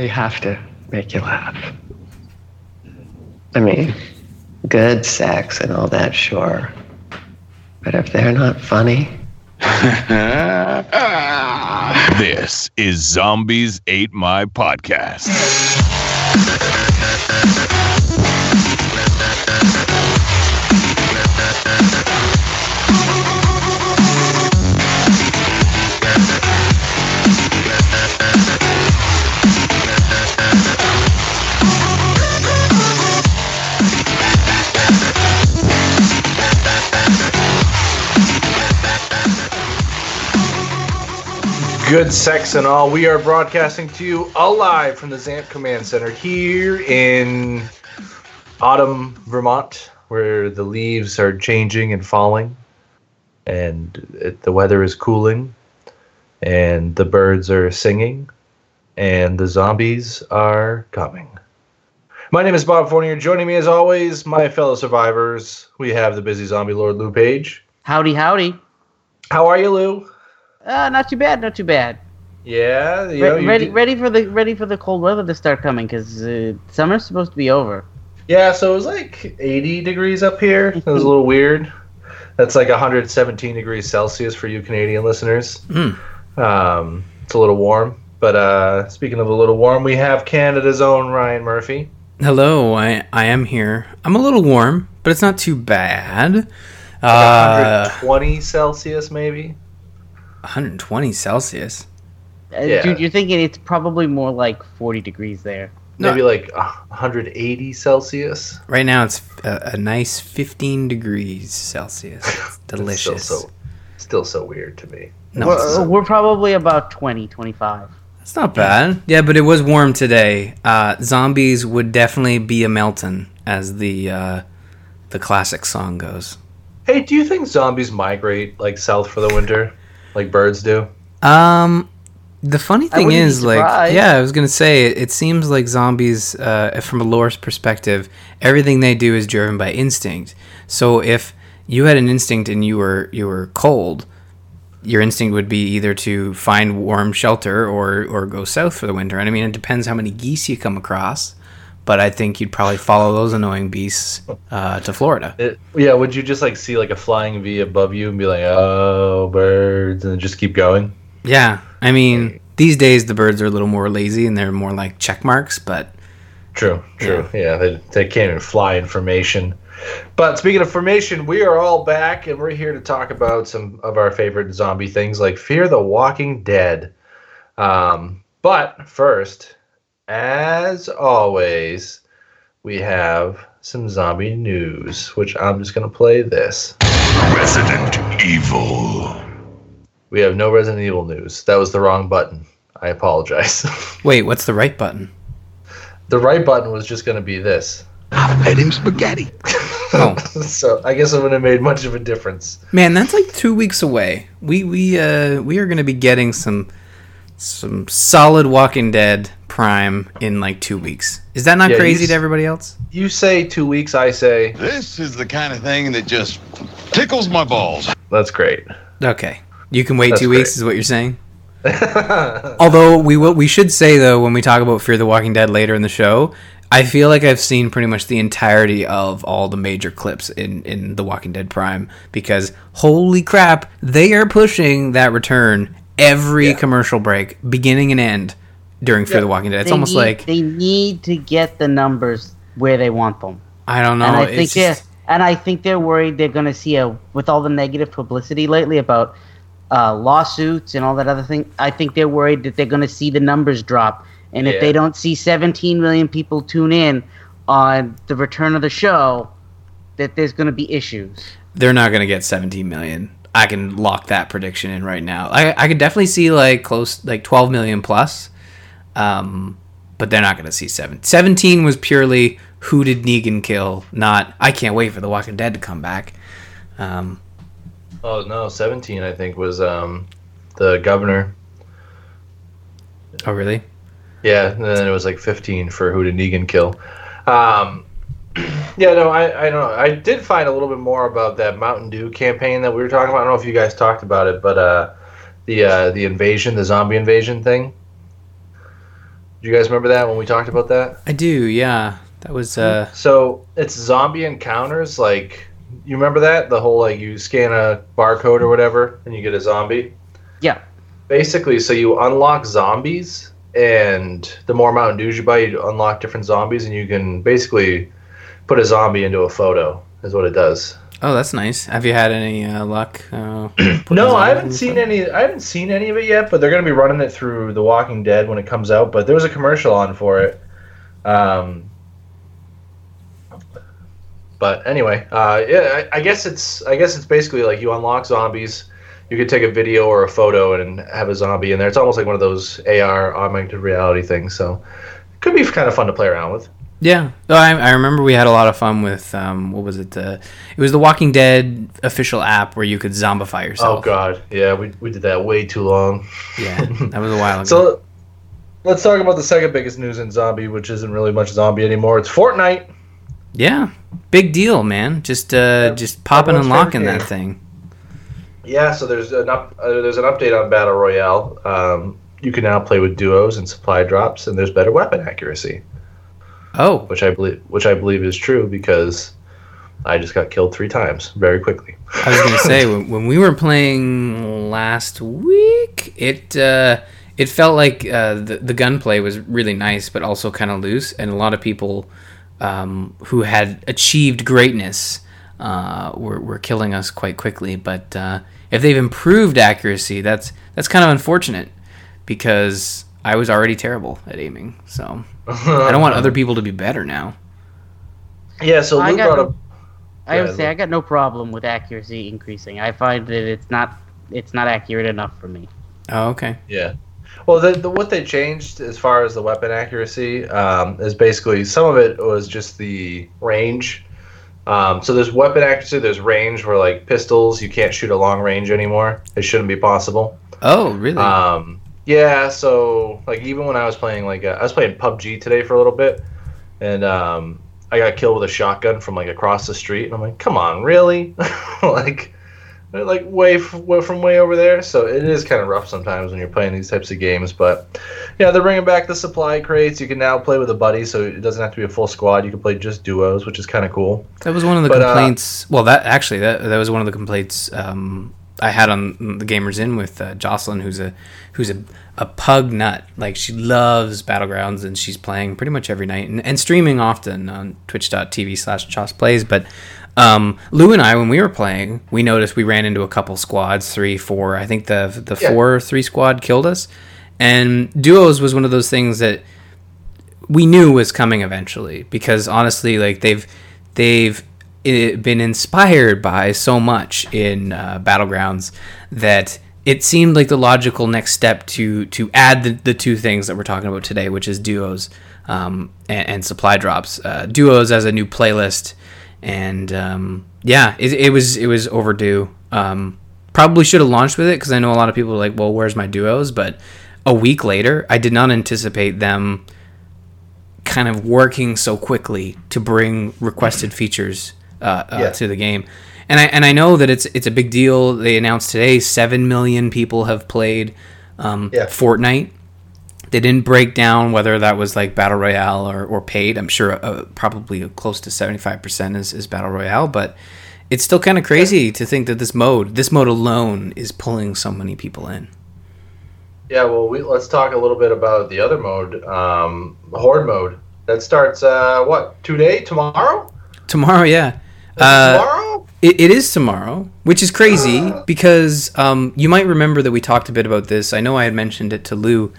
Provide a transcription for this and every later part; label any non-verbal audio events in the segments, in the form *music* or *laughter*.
They have to make you laugh. I mean, good sex and all that, sure. But if they're not funny, *laughs* This is Zombies Ate My Podcast. Good sex and all. We are broadcasting to you alive from the ZAMP Command Center here in autumn, Vermont, where the leaves are changing and falling, and it, the weather is cooling, and the birds are singing, and the zombies are coming. My name is Bob Fournier. Joining me, as always, my fellow survivors, we have the busy zombie lord Lou Page. Howdy, howdy. How are you, Lou? Uh, not too bad, not too bad. Yeah, you know, you ready, did- ready for the ready for the cold weather to start coming because uh, summer's supposed to be over. Yeah, so it was like 80 degrees up here. It was a little weird. That's like 117 degrees Celsius for you Canadian listeners. Um, it's a little warm. But uh, speaking of a little warm, we have Canada's own Ryan Murphy. Hello, I, I am here. I'm a little warm, but it's not too bad. Uh, 120 Celsius, maybe. 120 Celsius. Uh, Yeah. Dude, you're thinking it's probably more like 40 degrees there. No. Maybe like 180 Celsius. Right now it's a, a nice 15 degrees Celsius. *laughs* It's It's delicious. Still so, still so weird to me. no, We're, it's, uh, we're probably about 20, 25. it's not bad. Yeah, but it was warm today. Uh, zombies would definitely be a melton, as the uh, the classic song goes. Hey, do you think zombies migrate like south for the winter, like birds do? Um, the funny thing is, like, yeah, I was gonna say, it, it seems like zombies, uh, from a lore perspective, everything they do is driven by instinct. So if you had an instinct and you were you were cold, your instinct would be either to find warm shelter or or go south for the winter. And I mean, it depends how many geese you come across, but I think you'd probably follow those annoying beasts uh, to Florida. It, yeah, would you just like see like a flying V above you and be like, "Oh, birds," and just keep going? Yeah, I mean, these days the birds are a little more lazy and they're more like check marks, but. True, true. Yeah, they, they can't even fly in formation. But speaking of formation, we are all back and we're here to talk about some of our favorite zombie things like Fear the Walking Dead. Um, but first, as always, we have some zombie news, which I'm just going to play this. Resident Evil. We have no Resident Evil news. That was the wrong button. I apologize. *laughs* Wait, what's the right button? the right button was just going to be this. I fed him spaghetti. *laughs* Oh, So I guess it wouldn't have made much of a difference. man, that's like two weeks away. We we uh we are gonna be getting some some solid Walking Dead Prime in like two weeks. Is that not Yeah, crazy to everybody else? You say two weeks, I say This is the kind of thing that just tickles my balls. that's great. Okay, you can wait That's two great. weeks, is what you're saying. *laughs* Although we will, we should say though when we talk about Fear the Walking Dead later in the show, I feel like I've seen pretty much the entirety of all the major clips in in the Walking Dead Prime because holy crap, they are pushing that return every Yeah. commercial break, beginning and end during Fear Yeah. the Walking Dead. It's They almost need- like they need to get the numbers where they want them. I don't know. and I it's think they're just- and I think they're worried they're going to see a with all the negative publicity lately about uh, lawsuits and all that other thing. I think they're worried that they're going to see the numbers drop, and if they don't see 17 million people tune in on the return of the show, that there's going to be issues. they're not going to get 17 million. I can lock that prediction in right now. I I could definitely see like close like 12 million plus. Um but they're not going to see 7. 17 was purely who did Negan kill, not I can't wait for The Walking Dead to come back. Um Oh no, seventeen I think was um the governor. oh really? Yeah, and then it was like fifteen for who did Negan kill. Um *clears throat* yeah, no, I, I don't know. I did find a little bit more about that Mountain Dew campaign that we were talking about. I don't know if you guys talked about it, but uh the uh the invasion, the zombie invasion thing. Do you guys remember that when we talked about that? I do, yeah. That was uh So it's zombie encounters. Like you remember that the whole like you scan a barcode or whatever and you get a zombie. Yeah. Basically, so you unlock zombies, and the more Mountain Dews you buy, you unlock different zombies, and you can basically put a zombie into a photo. Is what it does. Oh, that's nice. Have you had any uh, luck? Uh, *clears throat* No, I haven't seen any. I haven't seen any of it yet, but they're going to be running it through The Walking Dead when it comes out. But there was a commercial on for it. Um, but anyway, uh, yeah, I, I guess it's. I guess it's basically like you unlock zombies. You could take a video or a photo and have a zombie in there. It's almost like one of those AR augmented reality things. So it could be kind of fun to play around with. Yeah, oh, I, I remember we had a lot of fun with um, what was it? Uh, it was the Walking Dead official app where you could zombify yourself. Oh God, yeah, we, we did that way too long. Yeah, *laughs* that was a while ago. So let's talk about the second biggest news in zombie, which isn't really much zombie anymore. It's Fortnite. yeah, big deal, man. Just uh, just popping and locking that thing. Yeah, so there's an up, uh, there's an update on Battle Royale. Um, you can now play with duos and supply drops, and there's better weapon accuracy, Oh, which I believe which I believe is true because I just got killed three times very quickly. I was gonna say *laughs* when, when we were playing last week, it uh, it felt like uh, the the gunplay was really nice, but also kind of loose, and a lot of people um, who had achieved greatness uh, were were killing us quite quickly. But uh, if they've improved accuracy, that's that's kind of unfortunate because I was already terrible at aiming. So *laughs* I don't want other people to be better now. Yeah, so I Lou got brought no- up. I Yeah, would say I got no problem with accuracy increasing. I find that it's not it's not accurate enough for me. Oh, okay. Yeah. Well, the, the, what they changed as far as the weapon accuracy um, is basically some of it was just the range. Um, so there's weapon accuracy, there's range where like pistols, you can't shoot a long range anymore. It shouldn't be possible. Oh, really? Um, yeah, so like even when I was playing like uh, I was playing PUBG today for a little bit, and um, I got killed with a shotgun from like across the street, and I'm like, come on, really? *laughs* like, like way, f- way from way over there. So it is kind of rough sometimes when you're playing these types of games, but yeah, they're bringing back the supply crates. You can now play with a buddy, so it doesn't have to be a full squad. You can play just duos, which is kind of cool. That was one of the But, uh, complaints. well, that actually that that was one of the complaints um, I had on the Gamers In with uh, Jocelyn, who's a who's a, a pug nut. Like she loves battlegrounds and she's playing pretty much every night and, and streaming often on Twitch.tv slash Joss Plays. But um, Lou and I, when we were playing, we noticed we ran into a couple squads, three, four. I think the the Yeah. four three squad killed us. And duos was one of those things that we knew was coming eventually because honestly like they've they've i been inspired by so much in uh, battlegrounds that it seemed like the logical next step to to add the, the two things that we're talking about today which is duos um, and, and supply drops. Uh, duos as a new playlist and um, yeah it, it was it was overdue. Um, probably should have launched with it because i know a lot of people are like well where's my duos? But a week later i did not anticipate them kind of working so quickly to bring requested features uh, uh, to the game. And I and I know that it's it's a big deal. They announced today seven million people have played um, Yeah. Fortnite. They didn't break down whether that was like battle royale or, or paid. I'm sure uh, probably close to 75 percent is, is battle royale, but it's still kind of crazy to think that this mode, this mode alone, is pulling so many people in. Yeah, well, we, let's talk a little bit about the other mode, um, horde mode. That starts uh, what today, tomorrow? Tomorrow, yeah. Uh, tomorrow? It, it is tomorrow, which is crazy because um, you might remember that we talked a bit about this. I know I had mentioned it to Lou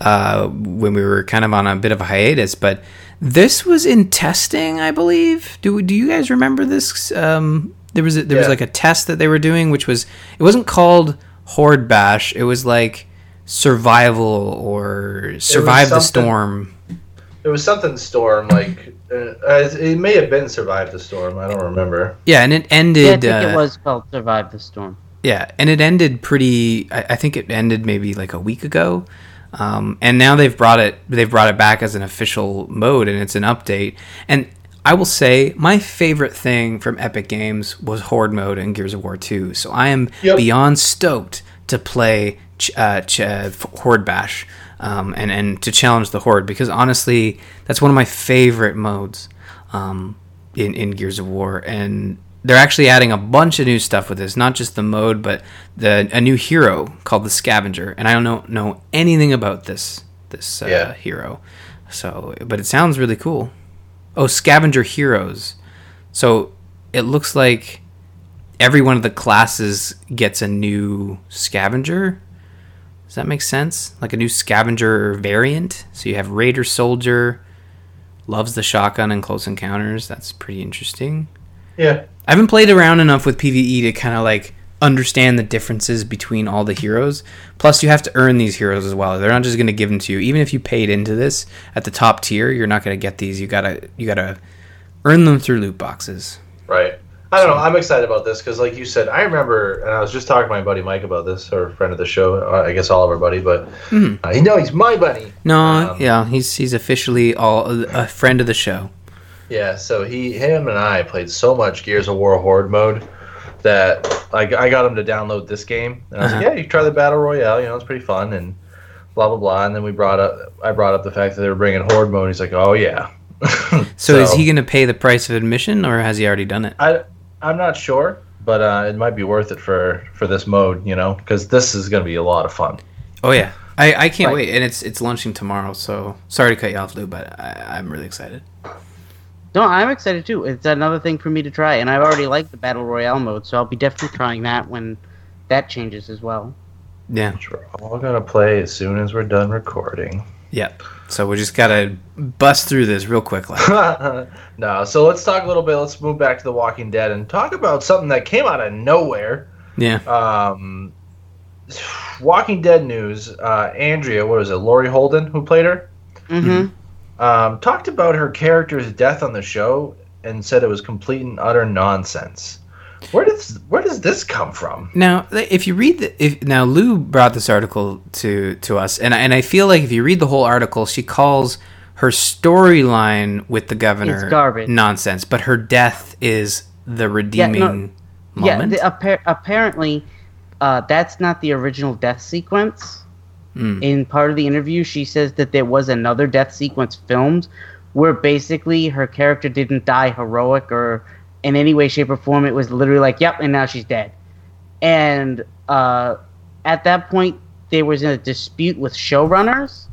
uh, when we were kind of on a bit of a hiatus, but this was in testing, I believe. Do do you guys remember this? Um, there was a, there was like a test that they were doing, which was it wasn't called Horde Bash. It was like survival or survive the storm. It was something storm like uh, it may have been survive the storm. I don't remember. Yeah, and it Yeah, I ended. think uh, it was called Survive the Storm. Yeah, and it ended pretty. I, I think it ended maybe like a week ago, um, and now they've brought it. They've brought it back as an official mode, and it's an update. And I will say, my favorite thing from Epic Games was Horde mode in Gears of War Two. So I am Yep. beyond stoked to play ch- uh, ch- uh, Horde Bash. Um, and and to challenge the horde because honestly, that's one of my favorite modes um, in in Gears of War, and they're actually adding a bunch of new stuff with this, not just the mode, but the a new hero called the Scavenger, and I don't know know anything about this this uh, Yeah. hero, so but it sounds really cool. Oh, Scavenger Heroes. So it looks like every one of the classes gets a new scavenger. Does that make sense? Like a new scavenger variant. So you have Raider Soldier, loves the shotgun and close encounters. That's pretty interesting. Yeah. I haven't played around enough with PvE to kind of like understand the differences between all the heroes. Plus, you have to earn these heroes as well. They're not just going to give them to you. Even if you paid into this at the top tier, you're not going to get these. You gotta you gotta earn them through loot boxes. Right. I don't know. I'm excited about this because, like you said, I remember, and I was just talking to my buddy Mike about this, or a friend of the show. uh, I guess all of our buddy, but uh, you know he's my buddy. No, Um, yeah, he's he's officially all a friend of the show. Yeah. So he, him, and I played so much Gears of War Horde mode that like I got him to download this game, and I was like, Uh-huh. "Yeah, you try the battle royale. You know, it's pretty fun." And blah blah blah. And then we brought up, I brought up the fact that they were bringing Horde mode. He's like, "Oh yeah." *laughs* So, is he going to pay the price of admission, or has he already done it? I I'm not sure, but uh, it might be worth it for for this mode, you know, because this is going to be a lot of fun. Oh yeah, I, I can't Right. wait, and it's it's launching tomorrow. So sorry to cut you off, Lou, but I, I'm really excited. No, I'm excited too. It's another thing for me to try, and I already like the battle royale mode, so I'll be definitely trying that when that changes as well. Yeah, Which we're all gonna play as soon as we're done recording. yeah. So we just gotta bust through this real quick. Like. *laughs* no, so let's talk a little bit. Let's move back to The Walking Dead and talk about something that came out of nowhere. Yeah, Um, Walking Dead news. Uh, Andrea, what was it? Laurie Holden, who played her, Mm-hmm. um, talked about her character's death on the show and said it was complete and utter nonsense. Where does where does this come from? Now, if you read the, if now Lou brought this article to to us, and I- and I feel like if you read the whole article, she calls her storyline with the governor It's garbage. nonsense, but her death is the redeeming Yeah, moment. the, appa- apparently, uh, that's not the original death sequence. Mm. In part of the interview, she says that there was another death sequence filmed where basically her character didn't die heroic or in any way, shape, or form. It was literally like, yep, and now she's dead. And uh, at that point, there was a dispute with showrunners,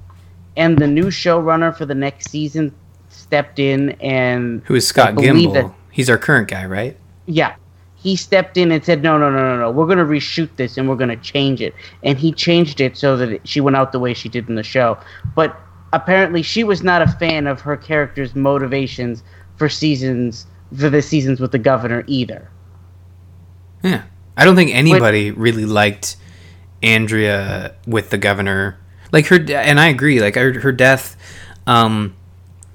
and the new showrunner for the next season stepped in and Who is Scott Gimple? that- He's our current guy, right? yeah he stepped in and said no no no no no we're going to reshoot this and we're going to change it and he changed it so that it, she went out the way she did in the show but apparently she was not a fan of her character's motivations for seasons for the seasons with the governor either Yeah. I don't think anybody really liked Andrea with the governor. Like her, and I agree. Like her, her death. Um,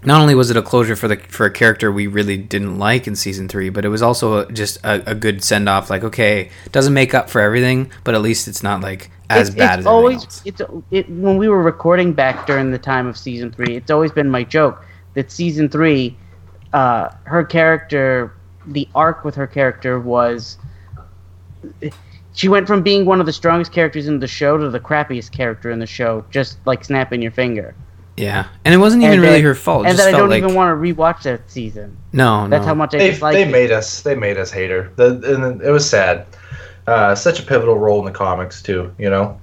not only was it a closure for the for a character we really didn't like in season three, but it was also just a, a good send off. Like, okay, doesn't make up for everything, but at least it's not like as it's, bad it's as always else. it's it, when we were recording back during the time of season three it's always been my joke that season three uh, her character the arc with her character was she went from being one of the strongest characters in the show to the crappiest character in the show just like snapping your finger Yeah, and it wasn't even And really that- her fault. It and just that i don't like even want to rewatch that season no, that's no. how much i They, dislike they it. made us they made us hate her. The, and it was sad. Uh, such a pivotal role in the comics too. You know.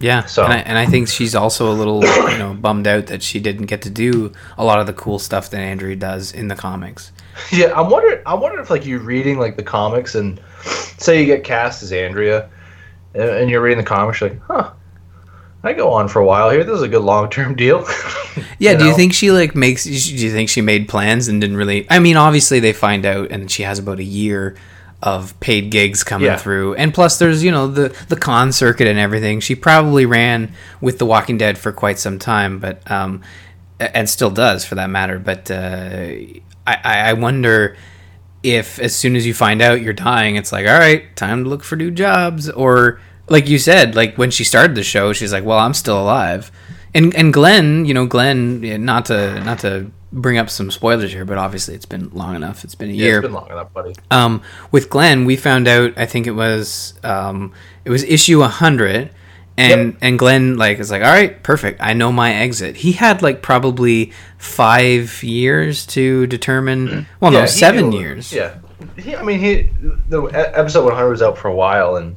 Yeah, So- and, I, and I think she's also a little, you know, *coughs* bummed out that she didn't get to do a lot of the cool stuff that Andrea does in the comics. Yeah, I'm wondering. I wonder if like you're reading like the comics and say you get cast as Andrea, and, and you're reading the comics, you're like, huh. I go on for a while here. This is a good long term *laughs* deal. *laughs* Yeah, do you think she like makes? Do you think she made plans and didn't really? I mean, obviously they find out, and she has about a year of paid gigs coming Yeah. through, and plus there's you know the the con circuit and everything. She probably ran with The Walking Dead for quite some time, but um, and still does for that matter. But uh, I I I wonder if as soon as you find out you're dying, it's like all right, time to look for new jobs, or like you said, like when she started the show, she's like, well, I'm still alive. And and Glenn, you know, Glenn, not to not to bring up some spoilers here, but obviously it's been long enough. It's been a yeah, year. it's been long enough, buddy. Um, with Glenn, we found out. I think it was um, it was issue hundred, And and Glenn like is like, all right, perfect. I know my exit. He had like probably five years to determine. Well, Yeah, no, seven knew- years. Yeah, he, I mean, he the episode 100 was out for a while, and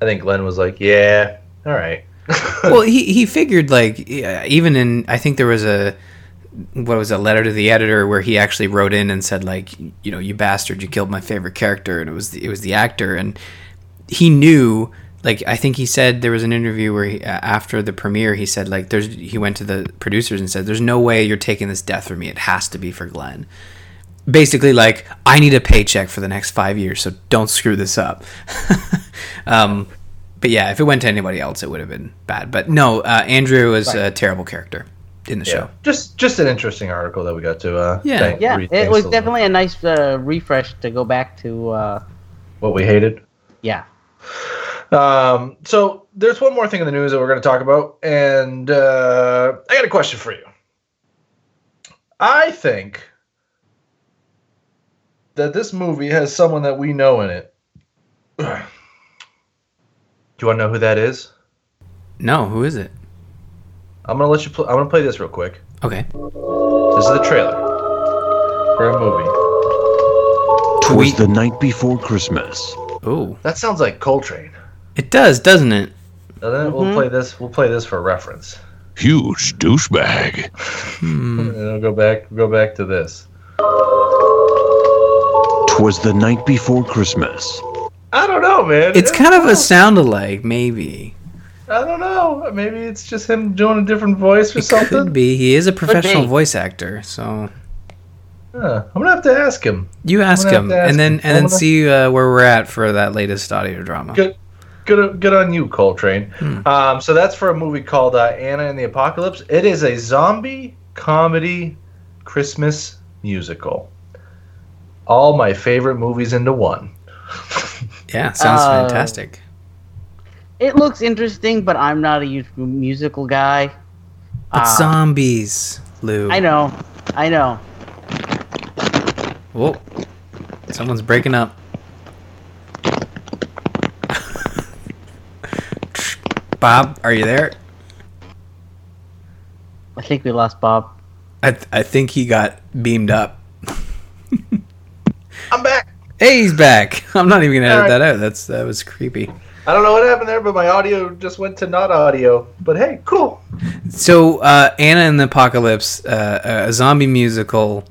I think Glenn was like, "Yeah, all right." *laughs* well, he he figured like even in I think there was a what was a letter to the editor where he actually wrote in and said like you know you bastard you killed my favorite character and it was the, it was the actor. And he knew like I think he said there was an interview where he, uh, after the premiere he said like there's he went to the producers and said there's no way you're taking this death for me. It has to be for Glenn. Basically like I need a paycheck for the next five years, so don't screw this up. *laughs* um, but yeah, if it went to anybody else, it would have been bad. But no, uh, Andrea was a terrible character in the yeah, show. just just an interesting article that we got to. Uh, Yeah. thank- Yeah, read it was a little. definitely a nice uh, refresh to go back to. Uh, what we hated. yeah, Um, so there's one more thing in the news that we're going to talk about, and uh, I got a question for you. I think that this movie has someone that we know in it. Do you want to know who that is? No, who is it? I'm gonna let you. Pl- I'm gonna play this real quick. Okay, This is the trailer for a movie. Twas the night before Christmas. oh, That sounds like Coltrane. it does, doesn't it? And then we'll mm-hmm. play this. We'll play this for reference. Huge douchebag. Hmm. And *laughs* then we'll go back. Go back to this. Twas the night before Christmas. I don't know, man. It's kind of a sound alike, maybe. I don't know. Maybe it's just him doing a different voice or It something. could be. He is a professional voice actor, so Huh. I'm gonna have to ask him. you ask him, ask and then him. and then gonna- see uh, where we're at for that latest audio drama. Good, good, good on you, Coltrane. Hmm. Um, so that's for a movie called uh, Anna and the Apocalypse. It is a zombie comedy Christmas musical. All my favorite movies into one. Yeah, sounds Uh, fantastic. It looks interesting, but I'm not a huge musical guy. But Uh, zombies, Lou. I know, I know. Whoa. Someone's breaking up. *laughs* Bob, are you there? I think we lost Bob. I, th- I think he got beamed up. I'm back. Hey, he's back. *laughs* I'm not even gonna edit Alright. that out. That's that was creepy. I don't know what happened there, but my audio just went to not audio. But hey, cool. So, uh, Anna and the Apocalypse, uh, a zombie musical.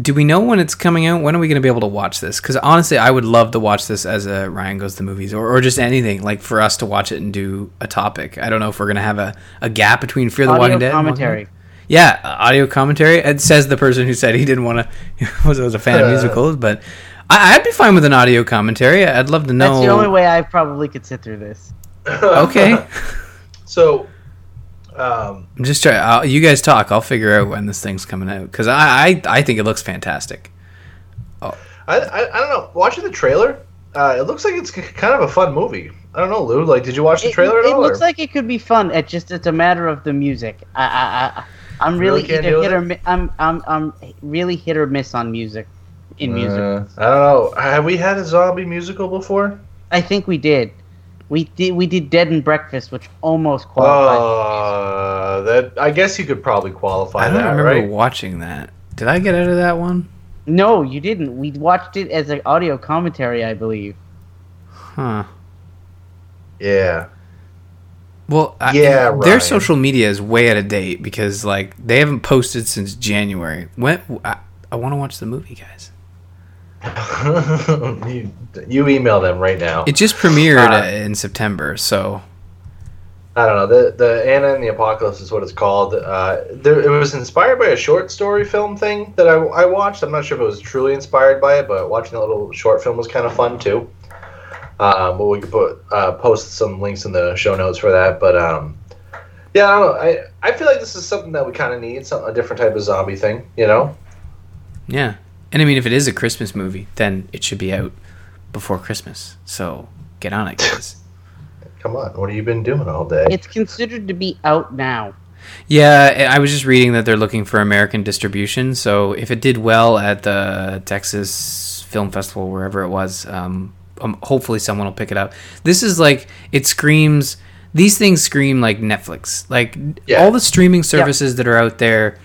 Do we know when it's coming out? When are we going to be able to watch this? Because honestly, I would love to watch this as a Ryan Goes to the Movies or, or just anything, like for us to watch it and do a topic. I don't know if we're going to have a, a gap between Fear the Audio Walking Dead. commentary. Dead. Yeah, uh, audio commentary. It says the person who said he didn't want to, *laughs* was, was a fan of musicals, but I, I'd be fine with an audio commentary. I'd love to know. That's the only way I probably could sit through this. Okay. *laughs* So, um, I'm just trying. I'll, you guys talk. I'll figure out when this thing's coming out because I, I I think it looks fantastic. I, I, I don't know. Watching the trailer, uh, it looks like it's kind of a fun movie. I don't know, Lou. Like, did you watch the It, trailer it at all? looks or- like it could be fun. It just it's a matter of the music. I I, I I'm Really really, can't either deal hit or mi- I'm I'm I'm really hit or miss on music. In music, Uh, I don't know. Have we had a zombie musical before? I think we did. We did we did Dead and Breakfast, which almost qualified. Uh, that I guess you could probably qualify I don't that, remember right? watching that. Did I get out of that one? no, you didn't. We watched it as an audio commentary, I believe. Huh. Yeah. Well, I- Yeah, their Ryan. social media is way out of date because like they haven't posted since January. When I, I want to watch the movie, guys. *laughs* you, you email them right now. It just premiered Uh, in September, so I don't know. The the Anna and the Apocalypse is what it's called. Uh, there, it was inspired by a short story film thing that I, I watched. I'm not sure if it was truly inspired by it, but watching that little short film was kind of fun too. Um, but we could put uh, post some links in the show notes for that. But um, yeah, I don't know. I I feel like this is something that we kind of need, some a different type of zombie thing. You know? yeah. And I mean, if it is a Christmas movie, then it should be out before Christmas. So get on it, *laughs* guys. Come on, what have you been doing all day? It's considered to be out now. Yeah, I was just reading that they're looking for American distribution. So if it did well at the Texas Film Festival, wherever it was, um, um, hopefully someone will pick it up. This is like it screams these things scream like Netflix. Like Yeah. all the streaming services that are out there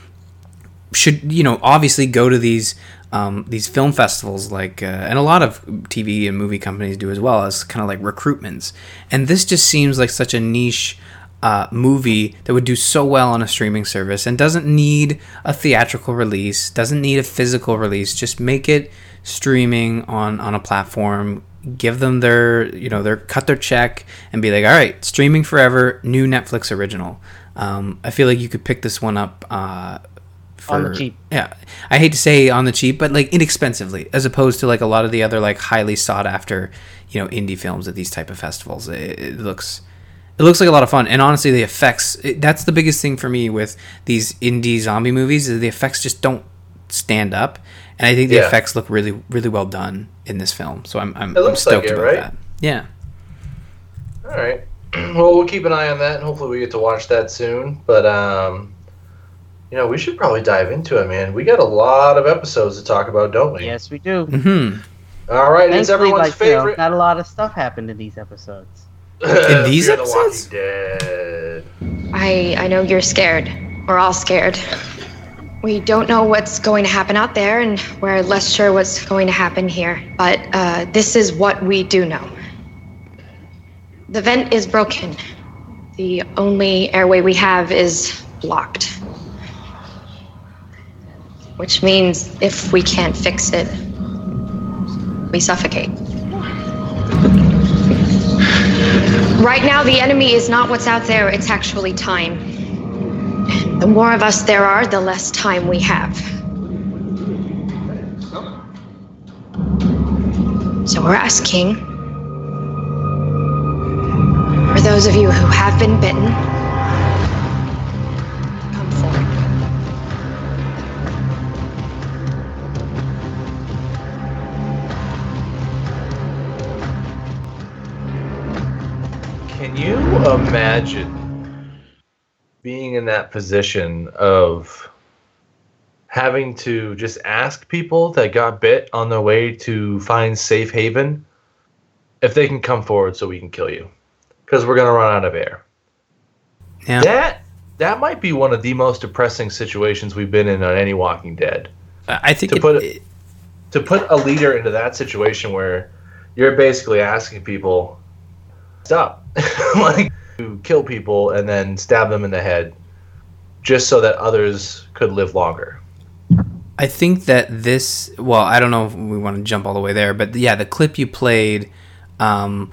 should you know obviously go to these um, these film festivals like uh, and a lot of TV and movie companies do as well as kind of like recruitments. And this just seems like such a niche uh, movie that would do so well on a streaming service and doesn't need a theatrical release, doesn't need a physical release. Just make it streaming on on a platform. Give them their you know their cut their check and be like, all right, streaming forever, new Netflix original. Um, I feel like you could pick this one up. Uh, for, On the cheap. Yeah, I hate to say on the cheap, but like inexpensively, as opposed to like a lot of the other like highly sought after, you know, indie films at these type of festivals. It, it looks, it looks like a lot of fun, and honestly, the effects. It, that's the biggest thing for me with these indie zombie movies is the effects just don't stand up, and I think the Yeah. effects look really, really well done in this film. So I'm, I'm, It I'm looks like stoked it, about right? that. Yeah. All right. *clears throat* Well, we'll keep an eye on that, and hopefully we get to watch that soon. But um, you know, we should probably dive into it, man. We got a lot of episodes to talk about, don't we? Yes, we do. Hmm. All right. It's everyone's like, you know, favorite. not a lot of stuff happened in these episodes. In *laughs* these Fear the episodes? Walking Dead. I I know you're scared. We're all scared. We don't know what's going to happen out there, and we're less sure what's going to happen here. But uh, this is what we do know. The vent is broken. The only airway we have is blocked. Which means if we can't fix it, we suffocate. Right now, the enemy is not what's out there, it's actually time. The more of us there are, the less time we have. So we're asking for those of you who have been bitten, imagine being in that position of having to just ask people that got bit on their way to find safe haven if they can come forward so we can kill you? Because we're going to run out of air. Yeah. That that might be one of the most depressing situations we've been in on any Walking Dead. I think To it, put it- To put a leader into that situation where you're basically asking people stop, *laughs* like to kill people and then stab them in the head, just so that others could live longer. I think that this. Well, I don't know if we want to jump all the way there, but yeah, the clip you played um,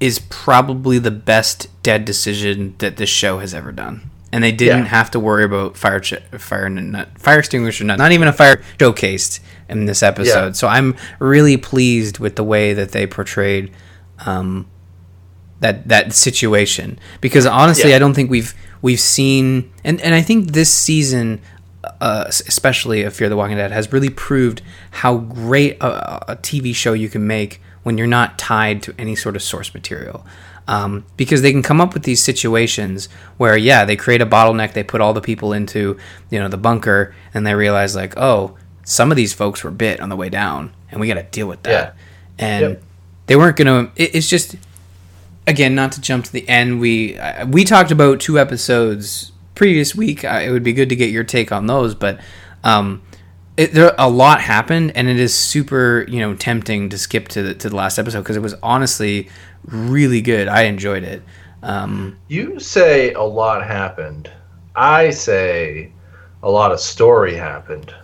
is probably the best dead decision that this show has ever done. And they didn't Yeah. have to worry about fire ch- fire nut, fire extinguisher nut, not even a fire showcased in this episode. Yeah. So I'm really pleased with the way that they portrayed um, that that situation because honestly, Yeah. I don't think we've we've seen and and I think this season, uh, especially of Fear the Walking Dead, has really proved how great a, a TV show you can make when you're not tied to any sort of source material. Um, because they can come up with these situations where, yeah, they create a bottleneck, they put all the people into, you know, the bunker, and they realize like, oh, some of these folks were bit on the way down, and we got to deal with that. And Yep. they weren't gonna. It, it's just again, not to jump to the end, we uh, we talked about two episodes previous week. Uh, it would be good to get your take on those, but um, it, there a lot happened, and it is super you know tempting to skip to the to the last episode because it was honestly really good. I enjoyed it. Um, You say a lot happened. I say a lot of story happened.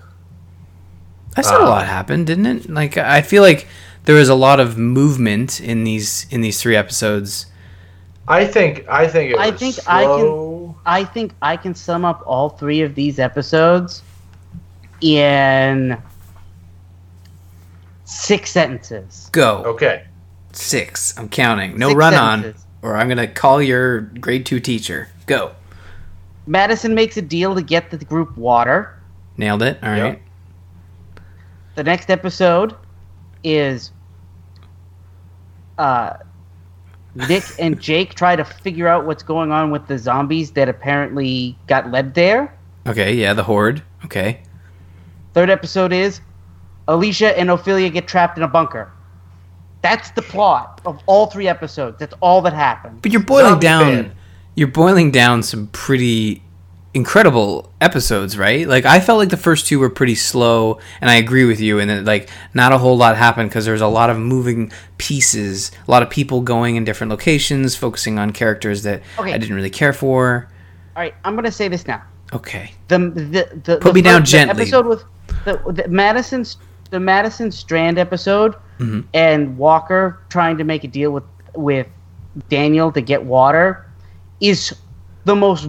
I said a Uh, lot happened, didn't it? Like I feel like there was a lot of movement in these in these three episodes. I think I think it I was think I can- I think I can sum up all three of these episodes in six sentences. Go Okay. six. I'm counting. No Six run on, or I'm gonna call your grade two teacher. Go. Madison makes a deal to get the group water. Nailed it. All right. Yep. The next episode is uh, Nick and Jake try to figure out what's going on with the zombies that apparently got led there. Okay, yeah, the horde. Okay. Third episode is Alicia and Ophelia get trapped in a bunker. That's the plot of all three episodes. That's all that happened. But you're boiling Zombie down. fan. You're boiling down some pretty incredible episodes, right? Like I felt like the first two were pretty slow, and I agree with you. And that like not a whole lot happened because there was a lot of moving pieces, a lot of people going in different locations, focusing on characters that Okay. I didn't really care for. All right, I'm gonna say this now. Okay, the the, the Put the me down first- gently. The episode with the, the Madison the Madison Strand episode Mm-hmm. and Walker trying to make a deal with with Daniel to get water is the most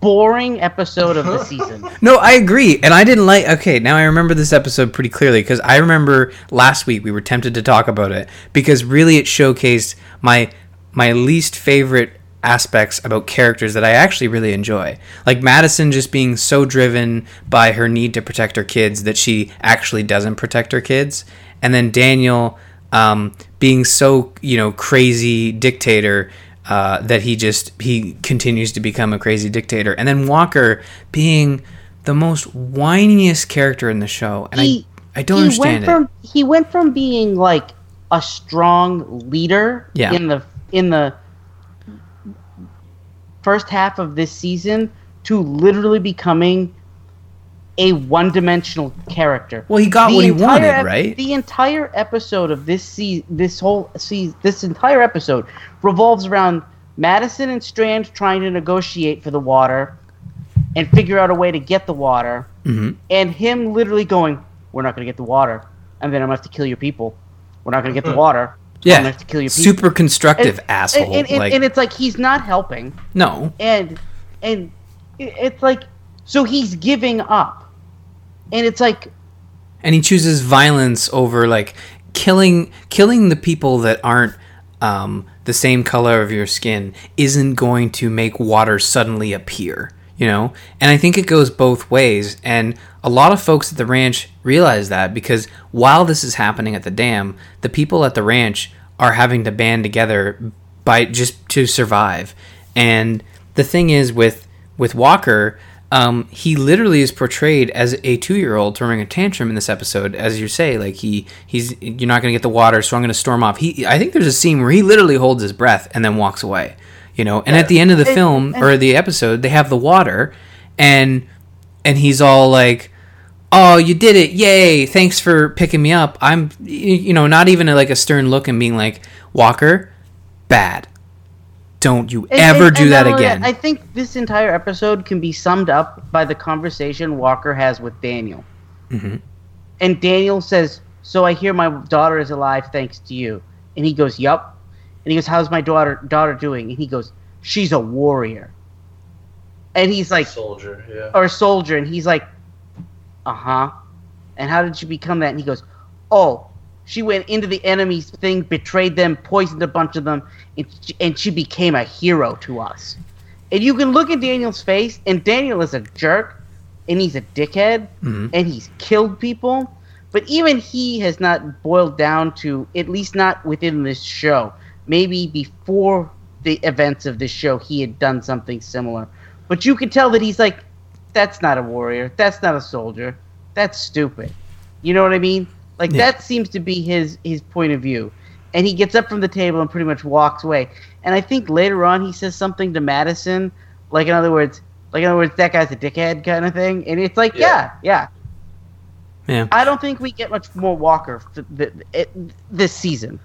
boring episode of the *laughs* season. No, I agree, and I didn't like. Okay, now I remember this episode pretty clearly because I remember last week we were tempted to talk about it because really it showcased my my least favorite aspects about characters that I actually really enjoy. Like Madison just being so driven by her need to protect her kids that she actually doesn't protect her kids, and then Daniel um, being so you know crazy dictator uh, that he just he continues to become a crazy dictator, and then Walker being the most whiniest character in the show, and He- I I don't he understand went it. from he went from being like a strong leader Yeah. in the in the first half of this season to literally becoming a one-dimensional character. Well, he got what he wanted, ep- right? The entire episode of this se- this whole se- this entire episode revolves around Madison and Strand trying to negotiate for the water and figure out a way to get the water, Mhm. and him literally going, "We're not going to get the water, and then I'm going to have to kill your people. We're not going to get the water. so I'm Yeah, gonna have to kill your people." super constructive And- asshole. And, and, and- like and it's like he's not helping no, and and it's like so he's giving up and it's like and he chooses violence over like killing killing the people that aren't um, the same color of your skin isn't going to make water suddenly appear you know? And i think it goes both ways. And a lot of folks at the ranch realize that because while this is happening at the dam the people at the ranch are having to band together by just to survive. And the thing is with with walker um, he literally is portrayed as a two-year-old throwing a tantrum in this episode, as you say. Like he, he's you're not going to get the water, so I'm going to storm off. He, I think there's a scene where he literally holds his breath and then walks away. You know, and at the end of the And- film and- or the episode, they have the water, and and he's all like, "Oh, you did it! Yay! Thanks for picking me up." I'm, you know, not even like a stern look and being like, "Walker, bad. Don't you and- ever and- do and that not only again." I think this entire episode can be summed up by the conversation Walker has with Daniel. Mhm. And Daniel says, "So I hear my daughter is alive thanks to you." And he goes, "Yup." And he goes, "How's my daughter daughter doing?" And he goes, "She's a warrior." And he's like, Soldier, yeah. or soldier, and he's like, "Uh huh." And how did she become that? And he goes, "Oh, she went into the enemy's thing, betrayed them, poisoned a bunch of them, and she, and she became a hero to us." And you can look at Daniel's face, and Daniel is a jerk, and he's a dickhead, Mhm. and he's killed people. But even he has not boiled down to, at least not within this show. Maybe before the events of this show, he had done something similar. But you can tell that he's like, that's not a warrior. That's not a soldier. That's stupid. You know what I mean? Like Yeah. that seems to be his his point of view. And he gets up from the table and pretty much walks away. And I think later on he says something to Madison, like in other words, like in other words, that guy's a dickhead kind of thing. And it's like, yeah, yeah. Yeah. I don't think we get much more Walker th- th- it, this season.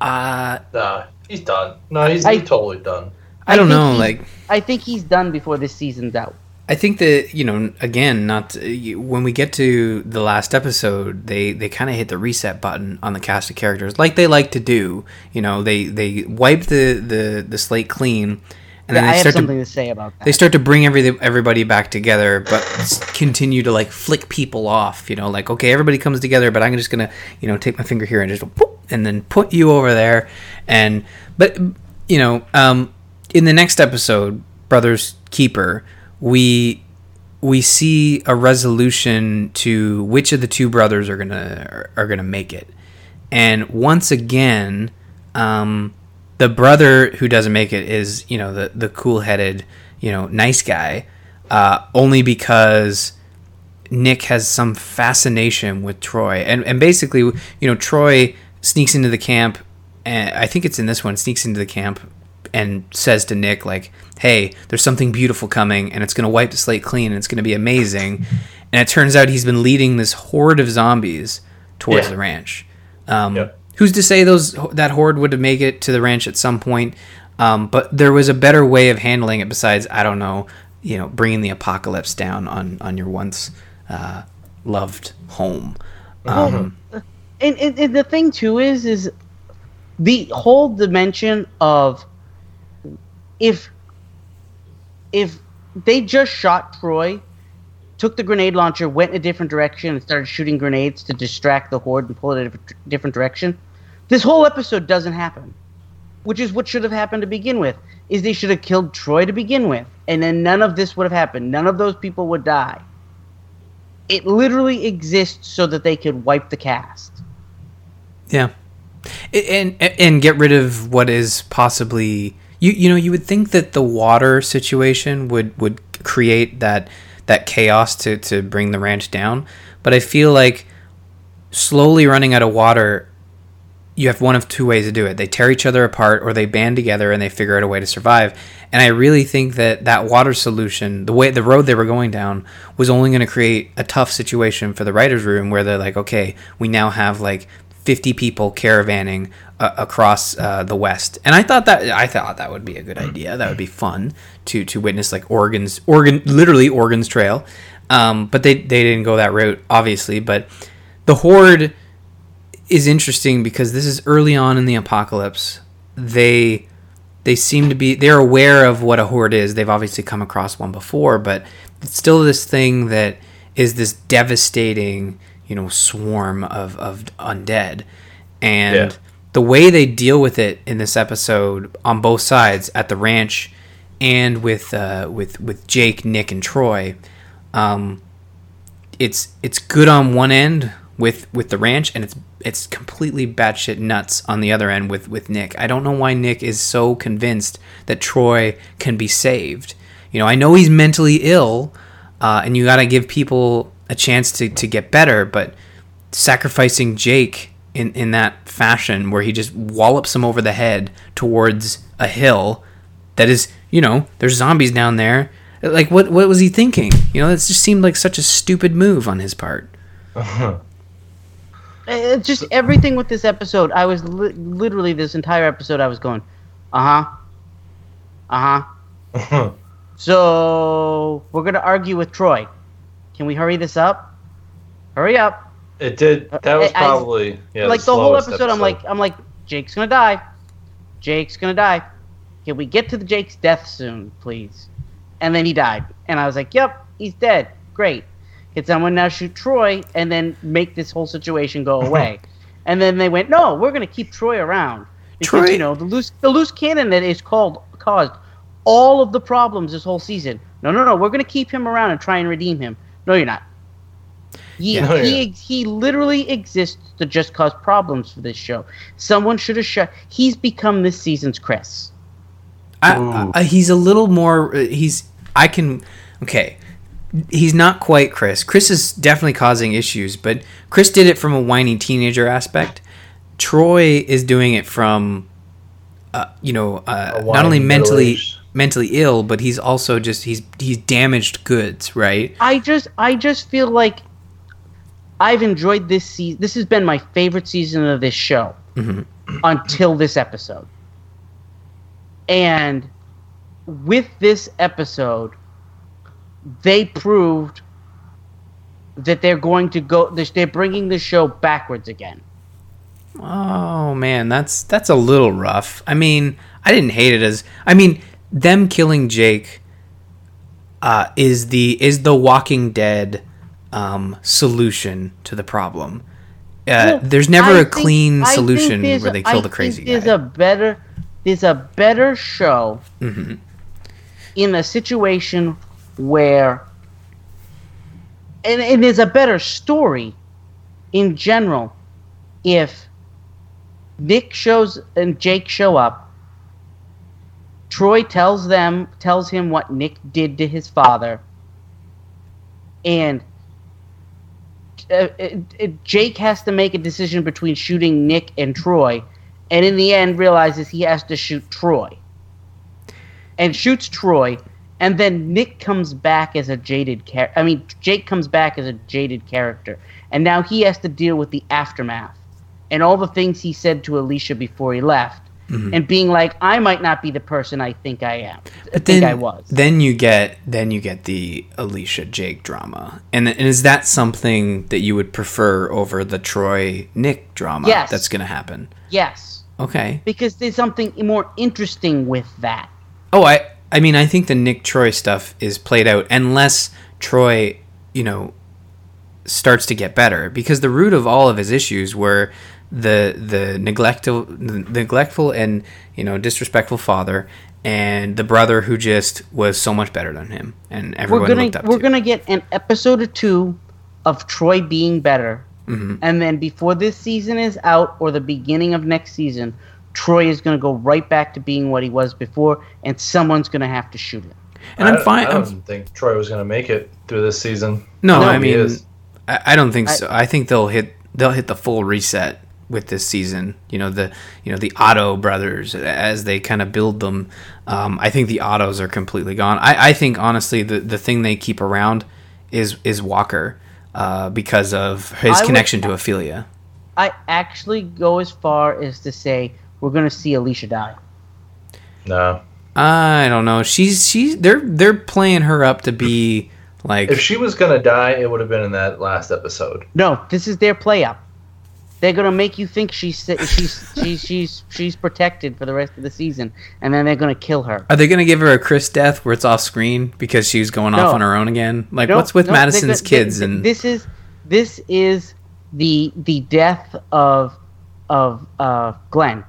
Uh, Nah, he's done. No, he's, I- he's totally done. I don't think know. he's- Like, I think he's done before this season's out. I think that you know, again, not when we get to the last episode, they they kind of hit the reset button on the cast of characters, like they like to do. You know, they they wipe the the the slate clean, and then I they have start something to to say about that. they start to bring every everybody back together, but continue to like flick people off. You know, like okay, everybody comes together, but I'm just gonna you know take my finger here and just whoop, and then put you over there, and but you know, um, in the next episode, Brothers Keeper, we we see a resolution to which of the two brothers are gonna are gonna make it, and once again, um, the brother who doesn't make it is you know the the cool headed you know nice guy, uh, only because Nick has some fascination with Troy, and and basically you know Troy sneaks into the camp and I think it's in this one, sneaks into the camp and says to Nick, like, hey, there's something beautiful coming and it's going to wipe the slate clean and it's going to be amazing. And it turns out he's been leading this horde of zombies towards Yeah. the ranch. Um, Yep. Who's to say those that horde would have make it to the ranch at some point? Um, but there was a better way of handling it besides, I don't know, you know, bringing the apocalypse down on on your once uh, loved home. Um, and, and, and the thing too is is the whole dimension of if if they just shot Troy, took the grenade launcher, went in a different direction, and started shooting grenades to distract the horde and pull it in a different- direction, this whole episode doesn't happen. Which is what should have happened to begin with. Is they should have killed Troy to begin with, and then none of this would have happened. None of those people would die. It literally exists so that they could wipe the cast. Yeah, and, and get rid of what is possibly you. You know, you would think that the water situation would would create that that chaos to to bring the ranch down, but I feel like slowly running out of water. You have one of two ways to do it. They tear each other apart, or they band together and they figure out a way to survive. And I really think that that water solution, the way the road they were going down, was only going to create a tough situation for the writers' room, where they're like, okay, we now have like 50 people caravanning uh, across uh, the west. And i thought that i thought that would be a good idea. That would be fun to to witness like oregon's oregon literally oregon's trail. Um, but they they didn't go that route obviously. But the horde is interesting because this is early on in the apocalypse. They they seem to be they're aware of what a horde is. They've obviously come across one before but it's still this thing that is this devastating you know swarm of of undead. And Yeah. The way they deal with it in this episode on both sides at the ranch and with uh, with with Jake, Nick, and Troy, um, it's it's good on one end with with the ranch, and it's it's completely batshit nuts on the other end with with Nick. I don't know why Nick is so convinced that Troy can be saved. You know, I know he's mentally ill, uh, and you got to give people a chance to to get better, but sacrificing Jake in in that fashion where he just wallops him over the head towards a hill that is, you know, there's zombies down there. Like what what was he thinking? You know, it just seemed like such a stupid move on his part. *laughs* Uh, just everything with this episode, I was li- literally this entire episode, I was going, uh huh, uh huh. *laughs* so we're gonna argue with Troy. Can we hurry this up? Hurry up! It did. Uh, that was I- I- probably yeah, like the whole slowest episode, I'm like, I'm like, Jake's gonna die. Jake's gonna die. Can we get to the Jake's death soon, please? And then he died, and I was like, yep, he's dead. Great. Can someone now shoot Troy and then make this whole situation go *laughs* away? and then they went, no, we're gonna keep Troy around because Troy- you know the loose the loose cannon that is called caused all of the problems this whole season. No, no, no, we're gonna keep him around and try and redeem him. No, you're not. He, Yeah. No, you're he, he literally exists to just cause problems for this show. Someone should have shut. He's become this season's Chris. I, I, he's a little more. uh, He's. I can. Okay. He's not quite Chris. Chris is definitely causing issues, but Chris did it from a whiny teenager aspect. Troy is doing it from, uh, you know, uh, not only mentally middle-aged. mentally ill, but he's also just he's he's damaged goods, right? I just I just feel like I've enjoyed this season. This has been my favorite season of this show until this episode. And with this episode, they proved that they're going to go. They're bringing the show backwards again. Oh man, that's that's a little rough. I mean, I didn't hate it as I mean, them killing Jake uh, is the is the Walking Dead um, solution to the problem. Uh, there's never I a think- clean think solution where they kill I the think crazy There's guy. a better, there's a better show Mm-hmm. in a situation where, and, and there's a better story in general if Nick shows and Jake show up. Troy tells them, tells him what Nick did to his father, and uh, uh, uh, Jake has to make a decision between shooting Nick and Troy, and in the end realizes he has to shoot Troy, and shoots Troy, and then Nick comes back as a jaded character. I mean, Jake comes back as a jaded character, and now he has to deal with the aftermath and all the things he said to Alicia before he left, Mm-hmm. and being like, I might not be the person I think I am. I But think then, I was. then you get then you get the Alicia Jake drama, and, and is that something that you would prefer over the Troy Nick drama? Yes. that's going to happen. yes, Okay. because there's something more interesting with that. Oh, I I mean I think the Nick Troy stuff is played out unless Troy, you know, starts to get better because the root of all of his issues were the the neglectful the neglectful and you know disrespectful father and the brother who just was so much better than him and everyone we're gonna looked up we're to. gonna get an episode or two of Troy being better, Mm-hmm. and then before this season is out or the beginning of next season, Troy is gonna go right back to being what he was before, and someone's gonna have to shoot him. and I I'm don't- fine. I I'm- don't think Troy was going to make it through this season. no, No, I mean. I, I don't think I- so. I think they'll hit they'll hit the full reset with this season. You know the you know the Otto brothers as they kind of build them. Um, I think the Ottos are completely gone. I, I think honestly the the thing they keep around is is Walker uh, because of his I would- connection to Ofelia. I actually go as far as to say we're gonna see Alicia die. No. I don't know. She's she's they're they're playing her up to be like If she was going to die, it would have been in that last episode. No, this is their play up. They're gonna make you think she's she's she's she's she's protected for the rest of the season, and then they're gonna kill her. Are they going to give her a Chris death where it's off screen because she's going off on her own again? Like, No, what's with no, Madison's kids? they- and this is this is the the death of of uh, Glenn,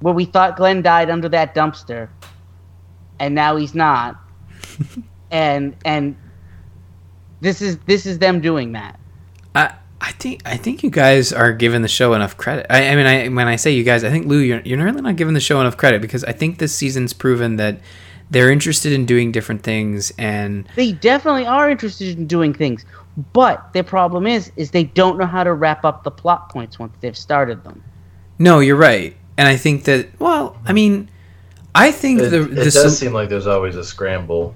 where we thought Glenn died under that dumpster, and now he's not, *laughs* and and this is this is them doing that. I, I think I think you guys are giving the show enough credit. I, I mean, I, when I say you guys, I think Lou, you're you're really not giving the show enough credit because I think this season's proven that they're interested in doing different things and They definitely are interested in doing things, but their problem is is they don't know how to wrap up the plot points once they've started them. no, you're right. And I think that well, I mean, I think It, the it the does sol- seem like there's always a scramble.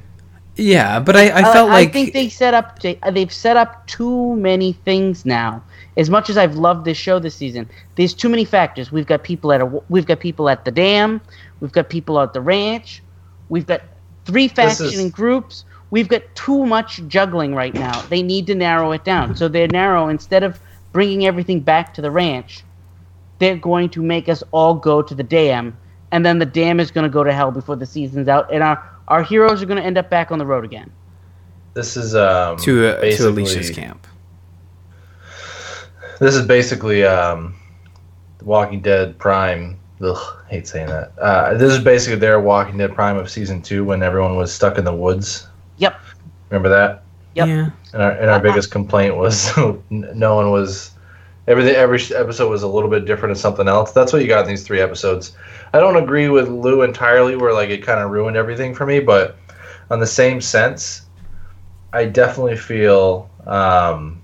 Yeah, but I, I Uh, felt like I think they set up they- they've set up too many things now. As much as I've loved this show this season, there's too many factors. We've got people at a we've got people at the dam, we've got people at the ranch, we've got three This faction is- groups. We've got too much juggling right now. They need to narrow it down. So they're narrow instead of bringing everything back to the ranch. They're going to make us all go to the dam, and then the dam is going to go to hell before the season's out, and our our heroes are going to end up back on the road again. This is um, to uh, to basically- Alicia's camp. This is basically um, Walking Dead Prime. Ugh, hate saying that. Uh, this is basically their Walking Dead Prime of season two when everyone was stuck in the woods. Yep. Remember that? Yep. Yeah. And our, and our biggest complaint was *laughs* no one was everything. Every episode was a little bit different and something else. That's what you got in these three episodes. I don't agree with Lou entirely, where like it kind of ruined everything for me. But on the same sense, I definitely feel. Um,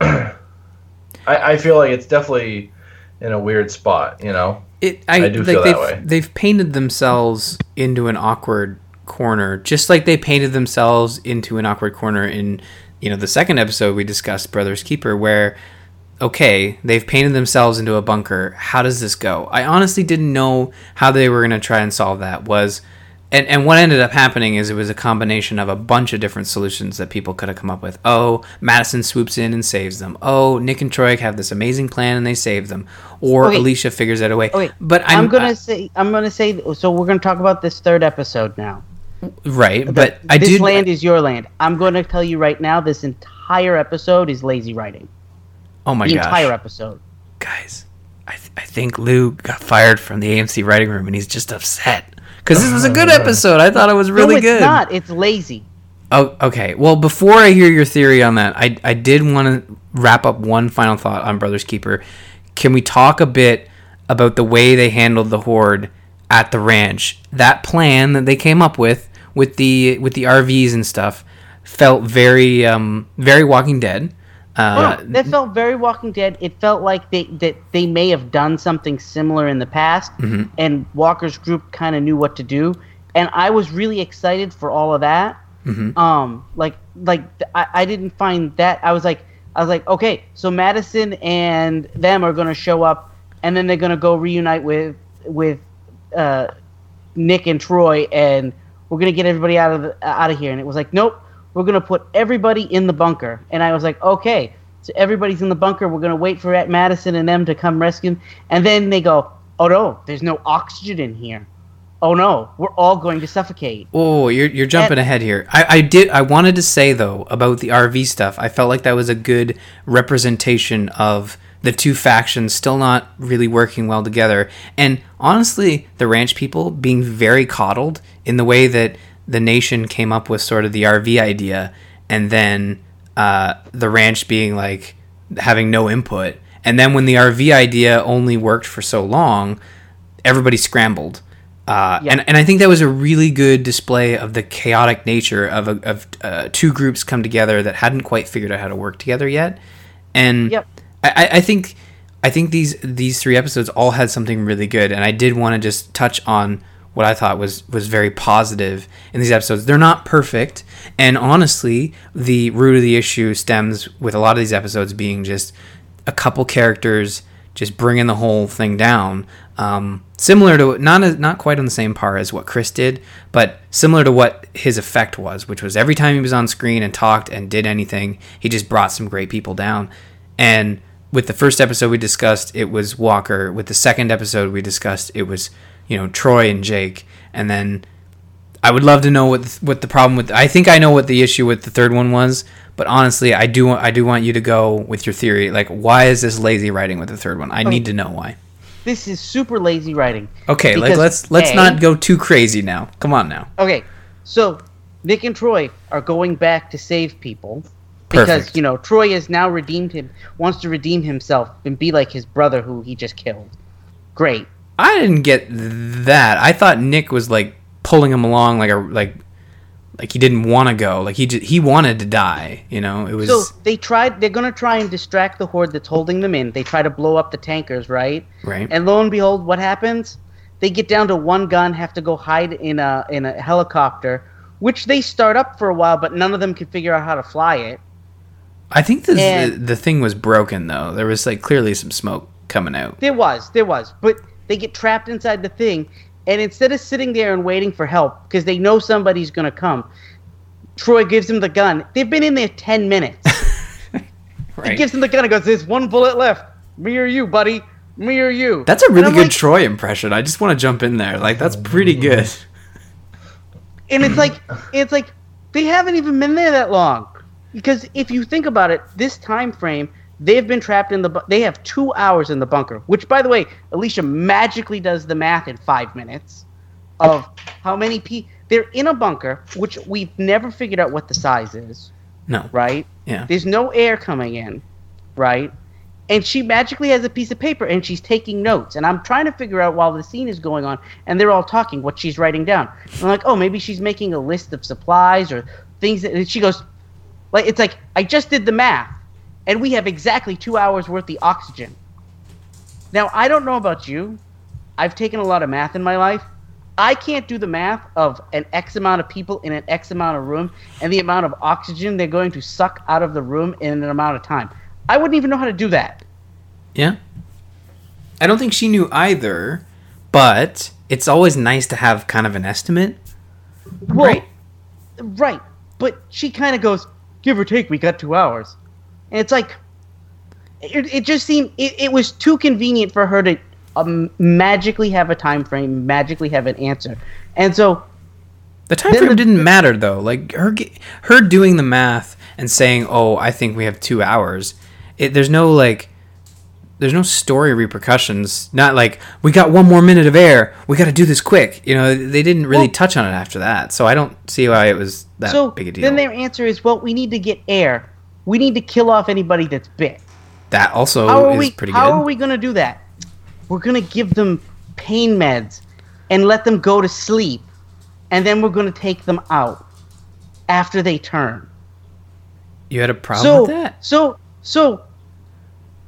*clears throat* I, I feel like it's definitely in a weird spot. You know. It, I, I do like feel they've, that way. They've painted themselves into an awkward corner, just like they painted themselves into an awkward corner in, you know, the second episode we discussed, Brothers Keeper, where, okay, they've painted themselves into a bunker. How does this go? I honestly didn't know how they were going to try and solve that. Was and, and what ended up happening is it was a combination of a bunch of different solutions that people could have come up with. Oh, Madison swoops in and saves them. Oh, Nick and Troy have this amazing plan and they save them. Or. Alicia figures out a way. But I'm, I'm, gonna I- say I'm gonna say so. We're gonna talk about this third episode now. Right, but I this did. land is your land. I'm going to tell you right now. This entire episode is lazy writing. oh my god! the gosh, entire episode. guys! I, th- I think Lou got fired from the AMC writing room, and he's just upset because this was a good uh. episode. I thought it was really no, it's good. not. It's lazy. Oh, okay. Well, before I hear your theory on that, I I did want to wrap up one final thought on Brothers Keeper. Can we talk a bit about the way they handled the horde at the ranch? That plan that they came up with with the with the RVs and stuff felt very um very Walking Dead. Uh, that felt very Walking Dead. It felt like they that they may have done something similar in the past, Mhm. and Walker's group kind of knew what to do. And I was really excited for all of that. Mhm. Um, like like I, I didn't find that. I was like I was like okay, so Madison and them are gonna show up, and then they're gonna go reunite with with uh, Nick and Troy, and we're gonna get everybody out of the, out of here. And it was like, nope, we're gonna put everybody in the bunker. And I was like, okay, so everybody's in the bunker. We're gonna wait for Madison and them to come rescue. And then they go, oh no, there's no oxygen in here. Oh no, we're all going to suffocate. Oh, you're you're jumping ahead here. I, I did I wanted to say though about the RV stuff. I felt like that was a good representation of the two factions still not really working well together. And honestly, the ranch people being very coddled in the way that the nation came up with sort of the RV idea, and then uh, the ranch being like having no input. And then when the RV idea only worked for so long, everybody scrambled. Uh, Yeah. and, and I think that was a really good display of the chaotic nature of, a, of uh, two groups come together that hadn't quite figured out how to work together yet. And Yep. I, I- think I think these these three episodes all had something really good, and I did want to just touch on what I thought was was very positive in these episodes. They're not perfect, and honestly, the root of the issue stems with a lot of these episodes being just a couple characters just bringing the whole thing down. Um, similar to not as, not quite on the same par as what Chris did, but similar to what his effect was, which was every time he was on screen and talked and did anything, he just brought some great people down. And with the first episode we discussed, it was Walker. With the second episode we discussed, it was you know Troy and Jake. And then I would love to know what the, what the problem with. I think I know what the issue with the third one was, but honestly, I do I do want you to go with your theory. Like, why is this lazy writing with the third one? I oh. need to know why. This is super lazy writing. Okay, like let's let's A- not go too crazy now. Come on now. Okay, so Nick and Troy are going back to save people because you know Troy has now redeemed him, wants to redeem himself and be like his brother who he just killed. Great. I didn't get that. I thought Nick was like pulling him along like a like like he didn't want to go. Like he just, he wanted to die. You know, it was So they tried. They're gonna try and distract the horde that's holding them in. They try to blow up the tankers, right? right. And lo and behold, what happens? They get down to one gun, have to go hide in a in a helicopter, which they start up for a while, but none of them can figure out how to fly it. I think the, the and- the thing was broken though. There was like clearly some smoke coming out. There was, there was, but they get trapped inside the thing, and instead of sitting there and waiting for help because they know somebody's gonna come, Troy gives him the gun. They've been in there ten minutes. *laughs* He gives him the gun and goes, "There's one bullet left. Me or you, buddy? Me or you?" That's a really good like- Troy impression. I just want to jump in there. Like that's pretty oh, good. and it's like it's like they haven't even been there that long because if you think about it this time frame they've been trapped in the bu- they have two hours in the bunker which by the way alicia magically does the math in five minutes of how many people they're in a bunker which we've never figured out what the size is. No. right? Yeah. there's no air coming in. Right? And she magically has a piece of paper and she's taking notes. And i'm trying to figure out while the scene is going on and they're all talking what she's writing down. I'm like oh maybe she's making a list of supplies or things that and she goes like it's like i just did the math and we have exactly two hours worth of oxygen now i don't know about you i've taken a lot of math in my life i can't do the math of an x amount of people in an x amount of room and the amount of oxygen they're going to suck out of the room in an amount of time i wouldn't even know how to do that Yeah. I don't think she knew either, but it's always nice to have kind of an estimate. Well, Right. Right. But she kind of goes, give or take, we got two hours. And it's like, it, it just seemed, it, it was too convenient for her to um, magically have a time frame, magically have an answer. And so, The time frame the- didn't matter though. Like her her doing the math and saying, "Oh, I think we have 2 hours." It, there's no like there's no story repercussions. Not like we got one more minute of air. We got to do this quick. You know, they didn't really Well- touch on it after that. So I don't see why it was that so big a deal. then their answer is, well, we need to get air. We need to kill off anybody that's bit. that also how is we? pretty How good. How are we going to do that? We're going to give them pain meds and let them go to sleep, and then we're going to take them out after they turn. you had a problem so, with that? So, So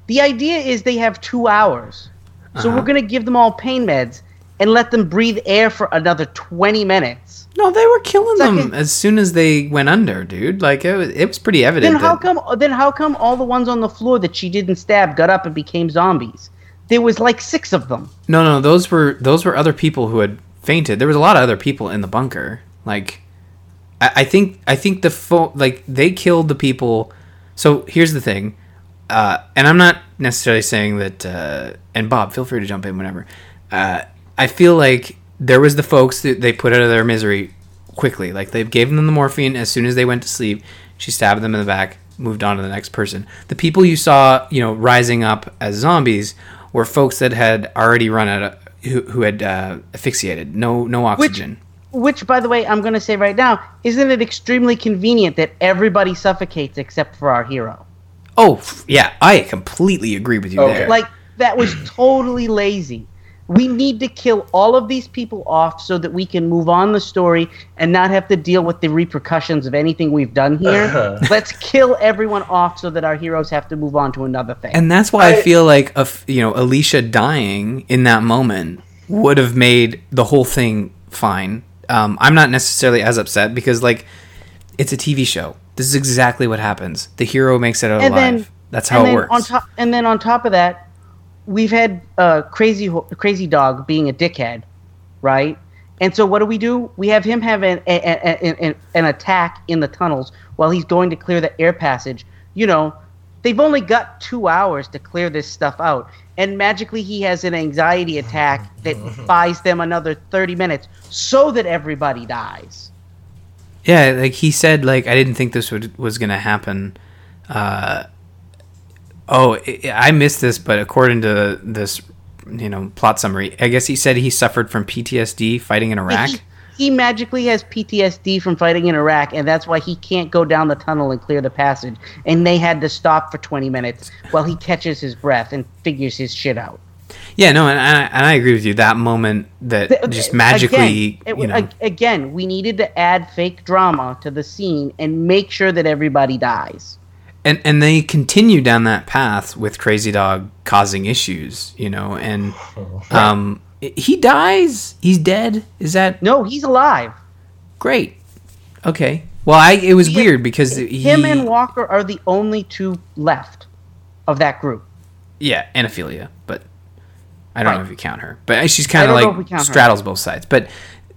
the idea is they have two hours. So Uh-huh. we're gonna give them all pain meds and let them breathe air for another twenty minutes. No, they were killing them as soon as they went under, dude. Like it was, it was pretty evident. Then how that- come then how come all the ones on the floor that she didn't stab got up and became zombies? There was like six of them. No, no, those were those were other people who had fainted. There was a lot of other people in the bunker. Like, I, I think I think the fo- like they killed the people. So here's the thing, uh, and I'm not necessarily saying that. Uh, and Bob, feel free to jump in whenever. Uh, I feel like there was the folks that they put out of their misery quickly. Like they gave them the morphine as soon as they went to sleep. She stabbed them in the back, moved on to the next person. The people you saw, you know, rising up as zombies were folks that had already run out of who, who had uh, asphyxiated. No, no oxygen. Which, by the way, I'm going to say right now, isn't it extremely convenient that everybody suffocates except for our hero? Oh, f- yeah, I completely agree with you Okay. there. Like that was *clears throat* totally lazy. We need to kill all of these people off so that we can move on the story and not have to deal with the repercussions of anything we've done here. *laughs* *laughs* Let's kill everyone off so that our heroes have to move on to another thing. and that's why I, I- feel like a f- you know Alicia dying in that moment would have made the whole thing fine. Um, I'm not necessarily as upset because like it's a TV show. This is exactly what happens. The hero makes it out and alive. then that's how and it then works. On top, and then on top of that, we've had uh, crazy crazy dog being a dickhead, right? And so what do we do? We have him have an, a, a, a- an attack in the tunnels while he's going to clear the air passage. You know, they've only got two hours to clear this stuff out, and magically he has an anxiety attack that *laughs* buys them another thirty minutes so that everybody dies. Yeah, like he said, like I didn't think this would was gonna happen. Uh, oh, I I missed this, but according to this, you know, plot summary, I guess he said he suffered from PTSD fighting in Iraq. He, he magically has PTSD from fighting in Iraq, and that's why he can't go down the tunnel and clear the passage. And they had to stop for 20 minutes while he catches his breath and figures his shit out. Yeah, no, and I, and I agree with you. That moment that Th- just magically, again, it- you know, again, we needed to add fake drama to the scene and make sure that everybody dies. and and they continue down that path with Crazy Dog causing issues, you know, and *laughs* um, he dies. He's dead. Is that No, he's alive. great? Okay. Well, I it was He- weird because he, Him and Walker are the only two left of that group. yeah, and Ofelia, but I don't know if you count her. But she's kind of don't know if we like count her. straddles both sides. But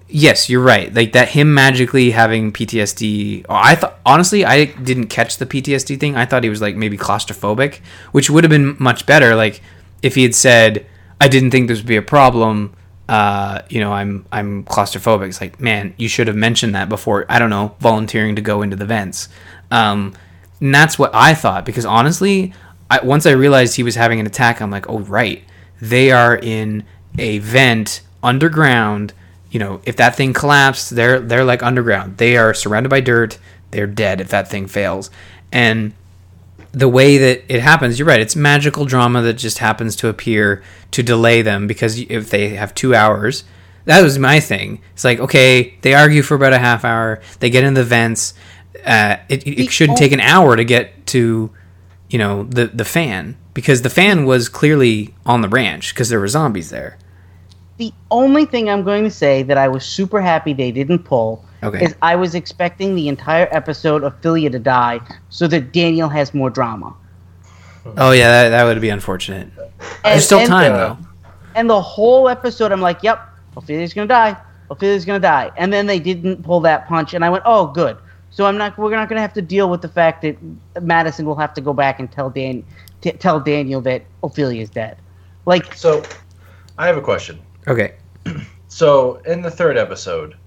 yes, you're right. Like that him magically having PTSD. Oh, I thought honestly, I didn't catch the PTSD thing. I thought he was like maybe claustrophobic, which would have been much better. Like if he had said, "I didn't think this would be a problem." Uh, you know, I'm I'm claustrophobic. It's like, man, you should have mentioned that before. I don't know, volunteering to go into the vents. Um, and that's what I thought because honestly, I, once I realized he was having an attack, I'm like, oh right, they are in a vent underground. You know, if that thing collapsed, they're they're like underground. They are surrounded by dirt. They're dead if that thing fails. And the way that it happens, you're right. It's magical drama that just happens to appear to delay them because if they have two hours, that was my thing. It's like okay, they argue for about a half hour. They get in the vents. Uh, it, it shouldn't take an hour to get to, you know, the the fan because the fan was clearly on the ranch because there were zombies there. The only thing I'm going to say that I was super happy they didn't pull Okay. is I was expecting the entire episode Ofelia to die so that Daniel has more drama. Oh yeah, that, that would be unfortunate. And, There's still time uh, though. And the whole episode, I'm like, yep, Ofelia's gonna die. Ofelia's gonna die. And then they didn't pull that punch, and I went, oh, good. So I'm not. We're not gonna have to deal with the fact that Madison will have to go back and tell Dan, t- tell Daniel that Ofelia's dead. Like, So, I have a question. Okay. *clears throat* So in the third episode,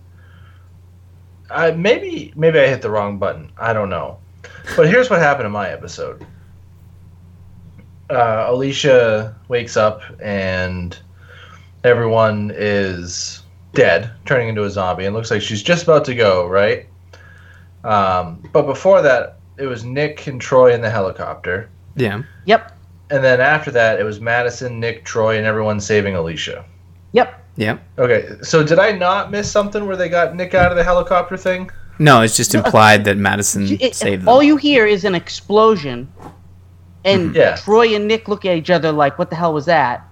I maybe maybe I hit the wrong button. I don't know. But here's what happened in my episode. Uh, Alicia wakes up and everyone is dead, turning into a zombie, and looks like she's just about to go right. Um, but before that, it was Nick and Troy in the helicopter, Yeah. yep, and then after that, it was Madison, Nick, Troy, and everyone saving Alicia. yep. Yep. Okay, so did I not miss something where they got Nick out of the helicopter thing? No, it's just implied that Madison It- saved them. all you hear is an explosion, And mm-hmm. Yeah. Troy and Nick look at each other like, "What the hell was that?"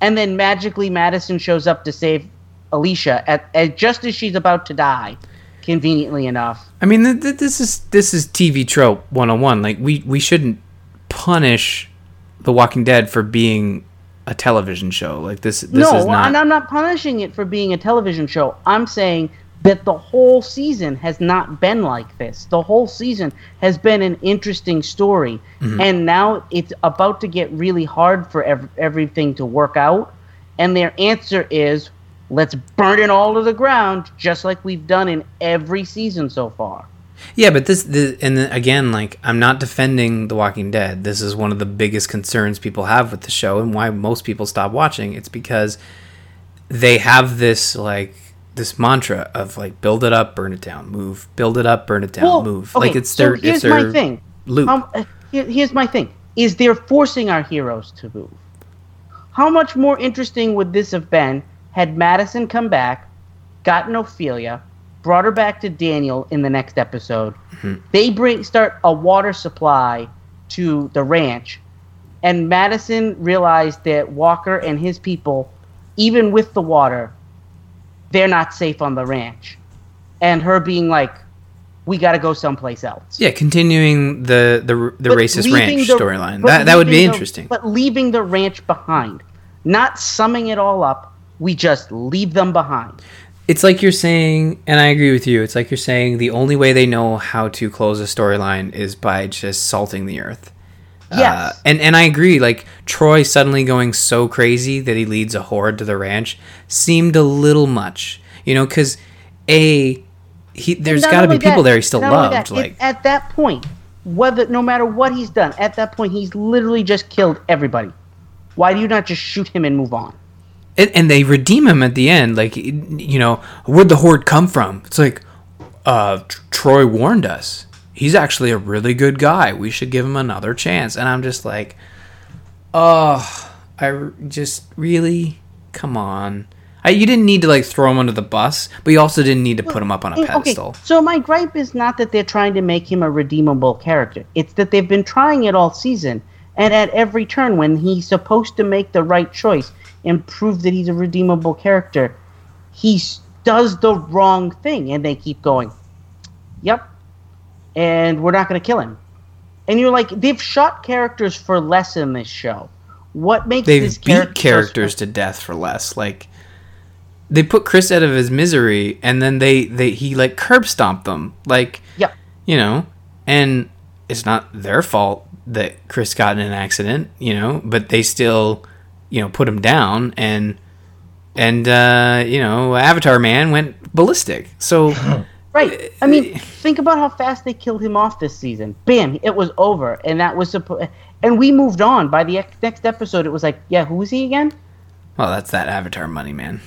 And then magically Madison shows up to save Alicia at, at just as she's about to die, conveniently enough. I mean, th- th- this is this is TV trope 101. Like we we shouldn't punish The Walking Dead for being a television show. Like this this no, is not and I'm not punishing it for being a television show. I'm saying that the whole season has not been like this. The whole season has been an interesting story, Mm-hmm. and now it's about to get really hard for ev- everything to work out. And their answer is, let's burn it all to the ground, just like we've done in every season so far. Yeah, but this, the, and again, like I'm not defending The Walking Dead. This is one of the biggest concerns people have with the show, and why most people stop watching. It's because they have this like this mantra of like build it up, burn it down, move, build it up, burn it down, Well, move. okay, like it's so here's it's their my thing. loop. Um, uh, here- here's my thing: is they're forcing our heroes to move. How much more interesting would this have been had Madison come back, gotten Ofelia, brought her back to Daniel in the next episode? Mm-hmm. They bring start a water supply to the ranch, and Madison realized that Walker and his people, even with the water, they're not safe on the ranch, and her being like, "We got to go someplace else." yeah, continuing the the the But racist ranch storyline. That that would be the- interesting. but leaving the ranch behind, not summing it all up, we just leave them behind. It's like you're saying, and I agree with you. It's like you're saying the only way they know how to close a storyline is by just salting the earth. Uh, and and I agree. Like Troy suddenly going so crazy that he leads a horde to the ranch seemed a little much. You know, because a he there's got to be people that- there he still loved. like it- at that point, whether no matter what he's done, at that point he's literally just killed everybody. Why do you not just shoot him and move on? And, and they redeem him at the end. Like you know, where'd the horde come from? It's like, uh, Troy warned us. He's actually a really good guy. We should give him another chance. And I'm just like, oh, I r- just really, come on. I, you didn't need to like throw him under the bus, but you also didn't need to put him up on a pedestal. Okay, so my gripe is not that they're trying to make him a redeemable character. It's that they've been trying it all season, and at every turn, when he's supposed to make the right choice and prove that he's a redeemable character, he does the wrong thing, and they keep going. Yep, and we're not going to kill him. And you're like, they've shot characters for less in this show. What makes They've this beat character so characters to death for less. Like they put Chris out of his misery, and then they they he like curb stomped them. Like Yep. you know, and it's not their fault that Chris got in an accident, you know, but they still, you know, put him down and and uh, you know, Avatar Man went ballistic. So *laughs* Right. I mean, think about how fast they killed him off this season. Bam, it was over, and that was supposed. And we moved on. By the ex- next episode, it was like, yeah, who is he again? well, that's that Avatar money, man.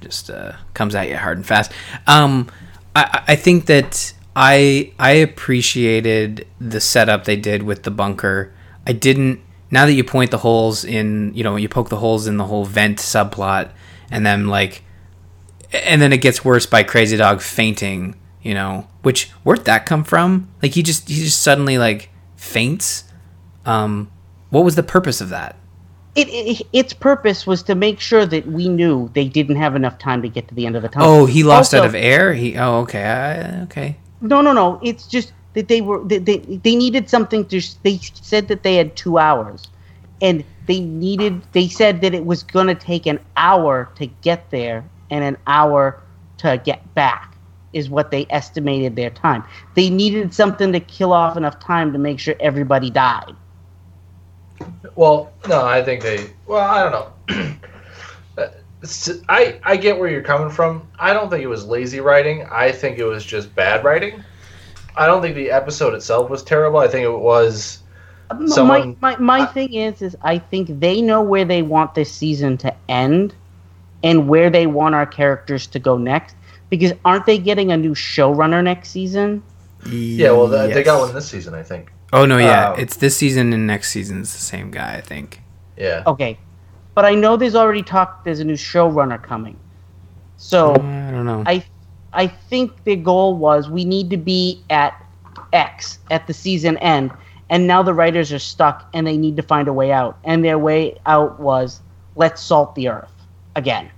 Just uh, comes at you hard and fast. Um, I, I think that I I appreciated the setup they did with the bunker. I didn't. Now that you point the holes in, you know, you poke the holes in the whole vent subplot, and then like, and then it gets worse by Crazy Dog fainting. You know, which where'd that come from? Like he just he just suddenly like faints. Um, what was the purpose of that? It, it its purpose was to make sure that we knew they didn't have enough time to get to the end of the tunnel. Oh, he lost Also- out of air. He. Oh, okay. I, okay. No, no, no. It's just that they were they, they they needed something to. They said that they had two hours, and they needed. They said that it was going to take an hour to get there and an hour to get back. Is what they estimated their time. They needed something to kill off enough time to make sure everybody died. Well, no, I think they. Well, I don't know. *clears throat* Uh, I I get where you're coming from. I don't think it was lazy writing. I think it was just bad writing. I don't think the episode itself was terrible. I think it was. My- Someone- my, my, my thing is is I think they know where they want this season to end and where they want our characters to go next because aren't they getting a new showrunner next season? Yeah, well, th- they got one this season, I think. Oh no, yeah, Um, it's this season and next season's the same guy, I think. Yeah. Okay. But I know there's already talk there's a new showrunner coming. So I don't know. I I think the goal was we need to be at X at the season end and now the writers are stuck and they need to find a way out. And their way out was let's salt the earth again.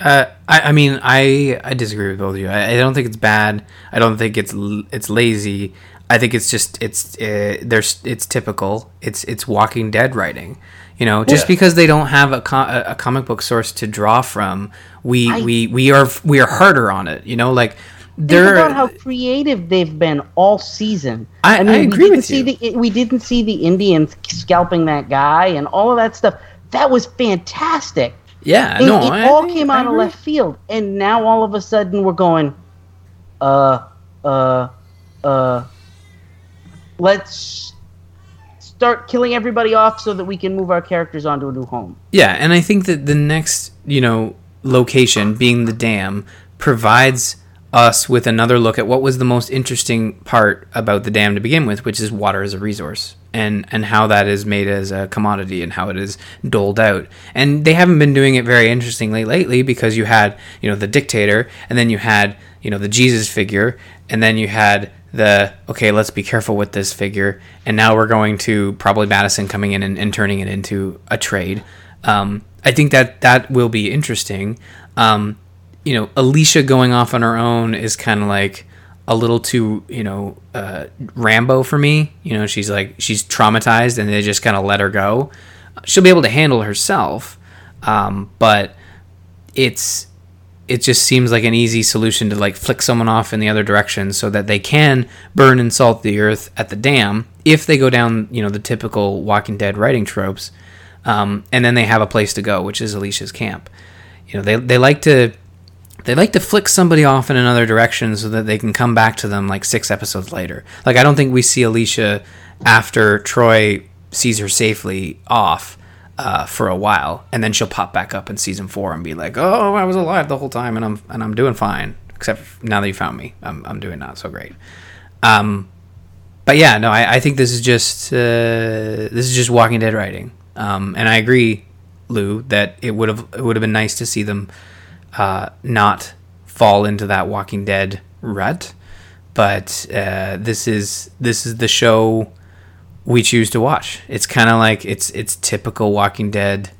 Uh, I, I mean, I I disagree with both of you. I, I don't think it's bad. I don't think it's it's lazy. I think it's just it's uh, there's it's typical. It's it's Walking Dead writing. You know, just Yeah. because they don't have a, co- a a comic book source to draw from, we I- we we are we are harder on it. You know, like Think they're about how creative they've been all season. I- I we agree didn't with see you. The, we didn't see the Indians scalping that guy and all of that stuff. That was fantastic. yeah It, no it I- all came out of left field, and now all of a sudden we're going, uh, uh, uh, let's start killing everybody off so that we can move our characters onto a new home. Yeah, and I think that the next, you know, location being the dam provides us with another look at what was the most interesting part about the dam to begin with, which is water as a resource and and how that is made as a commodity and how it is doled out. And they haven't been doing it very interestingly lately because you had, you know, the dictator and then you had, you know, the Jesus figure and then you had the okay, let's be careful with this figure, and now we're going to probably Madison coming in and, and turning it into a trade. Um, I think that that will be interesting. Um, you know, Alicia going off on her own is kind of like a little too, you know, uh, Rambo for me. You know, she's like she's traumatized, and they just kind of let her go. She'll be able to handle herself, um, but it's it just seems like an easy solution to like flick someone off in the other direction so that they can burn and salt the earth at the dam if they go down you know the typical walking dead writing tropes um, and then they have a place to go which is alicia's camp you know they, they like to they like to flick somebody off in another direction so that they can come back to them like six episodes later like i don't think we see alicia after troy sees her safely off uh, for a while, and then she'll pop back up in season four and be like, "Oh, I was alive the whole time, and I'm and I'm doing fine. Except now that you found me, I'm I'm doing not so great." Um, but yeah, no, I, I think this is just uh, this is just Walking Dead writing, um, and I agree, Lou, that it would have it would have been nice to see them uh, not fall into that Walking Dead rut. But uh, this is this is the show we choose to watch. It's kind of like it's it's typical Walking Dead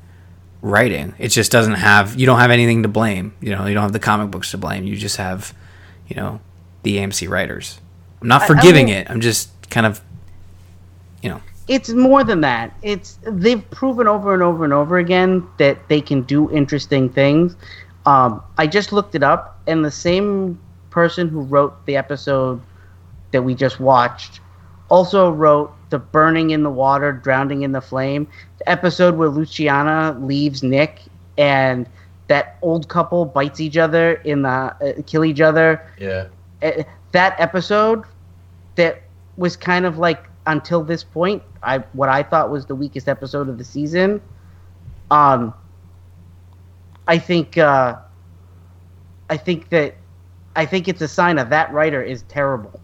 writing. It just doesn't have you don't have anything to blame. You know, you don't have the comic books to blame. You just have, you know, the AMC writers. I'm not I- I forgiving it. I'm just kind of, you know, It's more than that. It's they've proven over and over and over again that they can do interesting things. Um, I just looked it up, and the same person who wrote the episode that we just watched also wrote the burning in the water, drowning in the flame, the episode where Luciana leaves Nick and that old couple bites each other in the uh, kill each other. Yeah. Uh, that episode that was kind of like until this point, I what I thought was the weakest episode of the season. Um, I think uh, I think that I think it's a sign of that writer is terrible.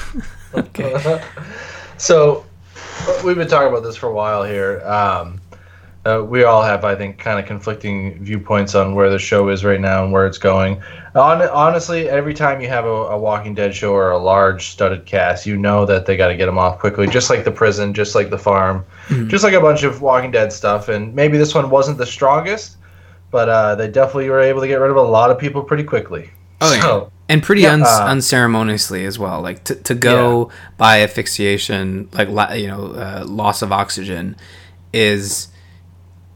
*laughs* okay. *laughs* so we've been talking about this for a while here. Um, uh, we all have, I think, kind of conflicting viewpoints on where the show is right now and where it's going. Hon- honestly, every time you have a, a Walking Dead show or a large studded cast, you know that they got to get them off quickly, just like the prison, just like the farm, just like a bunch of Walking Dead stuff. And maybe this one wasn't the strongest, but uh, they definitely were able to get rid of a lot of people pretty quickly. Oh, yeah. So, and pretty Yeah, uns- uh, unceremoniously as well. Like to, to go by asphyxiation, like you know, uh, loss of oxygen, is i-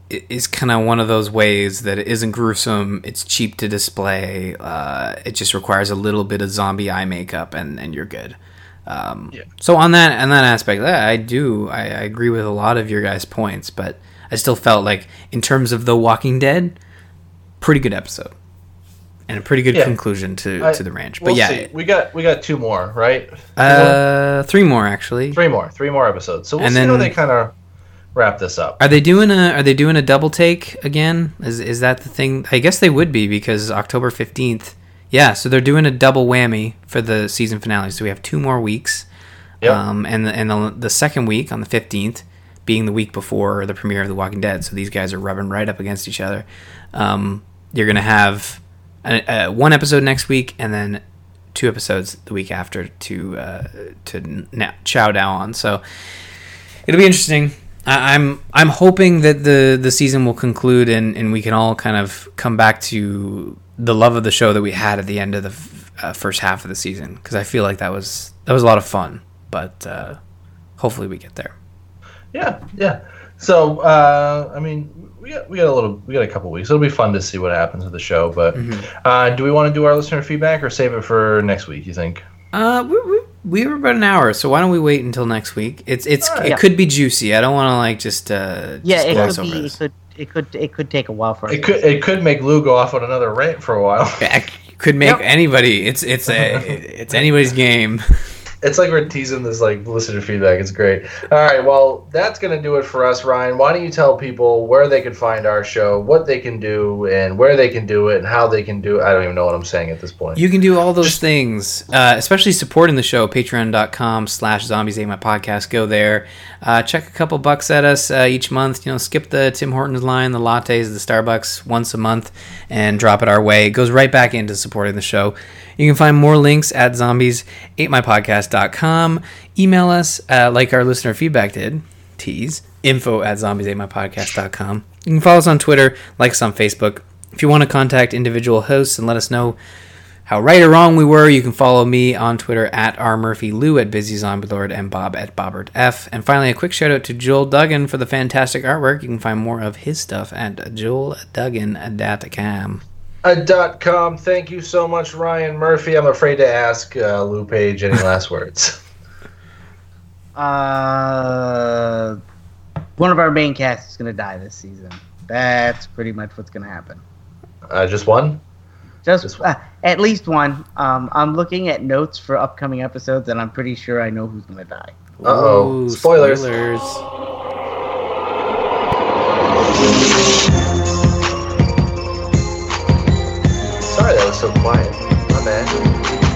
is kind of one of those ways that it isn't gruesome. It's cheap to display. Uh, it just requires a little bit of zombie eye makeup, and and you're good. Um, Yeah. So on that on that aspect, I do I, I agree with a lot of your guys' points, but I still felt like in terms of The Walking Dead, pretty good episode. And a pretty good Yeah. conclusion to, I- to the ranch. But we'll yeah, see. we got we got two more, right? uh, three more actually. Three more, three more episodes. So we'll And see how then- they kind of wrap this up. Are they doing a Are they doing a double take again? Is is that the thing? I guess they would be because October fifteenth. Yeah, so they're doing a double whammy for the season finale. So we have two more weeks. Yep. Um, and the, and the, the second week on the fifteenth, being the week before the premiere of The Walking Dead. So these guys are rubbing right up against each other. Um, you're gonna have a, a, one episode next week, and then two episodes the week after to uh, to now, chow down on. So it'll be interesting. I, I'm I'm hoping that the the season will conclude and and we can all kind of come back to the love of the show that we had at the end of the f- uh, first half of the season because I feel like that was that was a lot of fun. But uh, hopefully we get there. Yeah, yeah. So, uh, I mean, we got, we got a little, we got a couple weeks. It'll be fun to see what happens with the show. But uh, do we want to do our listener feedback or save it for next week? You think? Uh, we, we, we were about an hour, so why don't we wait until next week? It's it's Alright. it Yeah. could be juicy. I don't want to like just uh Yeah, just it could be. It could. It could. It could take a while for. It could, it could make Lou go off on another rant for a while. Yeah, *laughs* it could make Yep. anybody. It's it's a *laughs* it's anybody's game. *laughs* It's like we're teasing this like listener feedback. It's great. All right, well, that's gonna do it for us, Ryan. Why don't you tell people where they can find our show, what they can do, and where they can do it, and how they can do it? I don't even know what I'm saying at this point. You can do all those things, uh, especially supporting the show. Patreon.com slash Zombies Ate My Podcast. Go there. Uh, check a couple bucks at us uh, each month. You know, skip the Tim Hortons line, the lattes, the Starbucks once a month, and drop it our way. It goes right back into supporting the show. You can find more links at zombies8mypodcast.com. Email us, uh, like our listener feedback did, tease, info at zombies8mypodcast.com. You can follow us on Twitter, like us on Facebook. If you want to contact individual hosts and let us know how right or wrong we were, you can follow me on Twitter at rmurphylou at Busy Zombie Lord and Bob at BobbertF. And finally, a quick shout out to Joel Duggan for the fantastic artwork. You can find more of his stuff at joelduggan.com. Dot com. Thank you so much, Ryan Murphy. I'm afraid to ask uh, Lou Page any last *laughs* words. Uh, one of our main cast is going to die this season. That's pretty much what's going to happen. Uh, just one. Just, Just one. uh, at least one. Um, I'm looking at notes for upcoming episodes, and I'm pretty sure I know who's going to die. Uh-oh. Spoilers. spoilers. *laughs* Sorry, that was so quiet. My bad.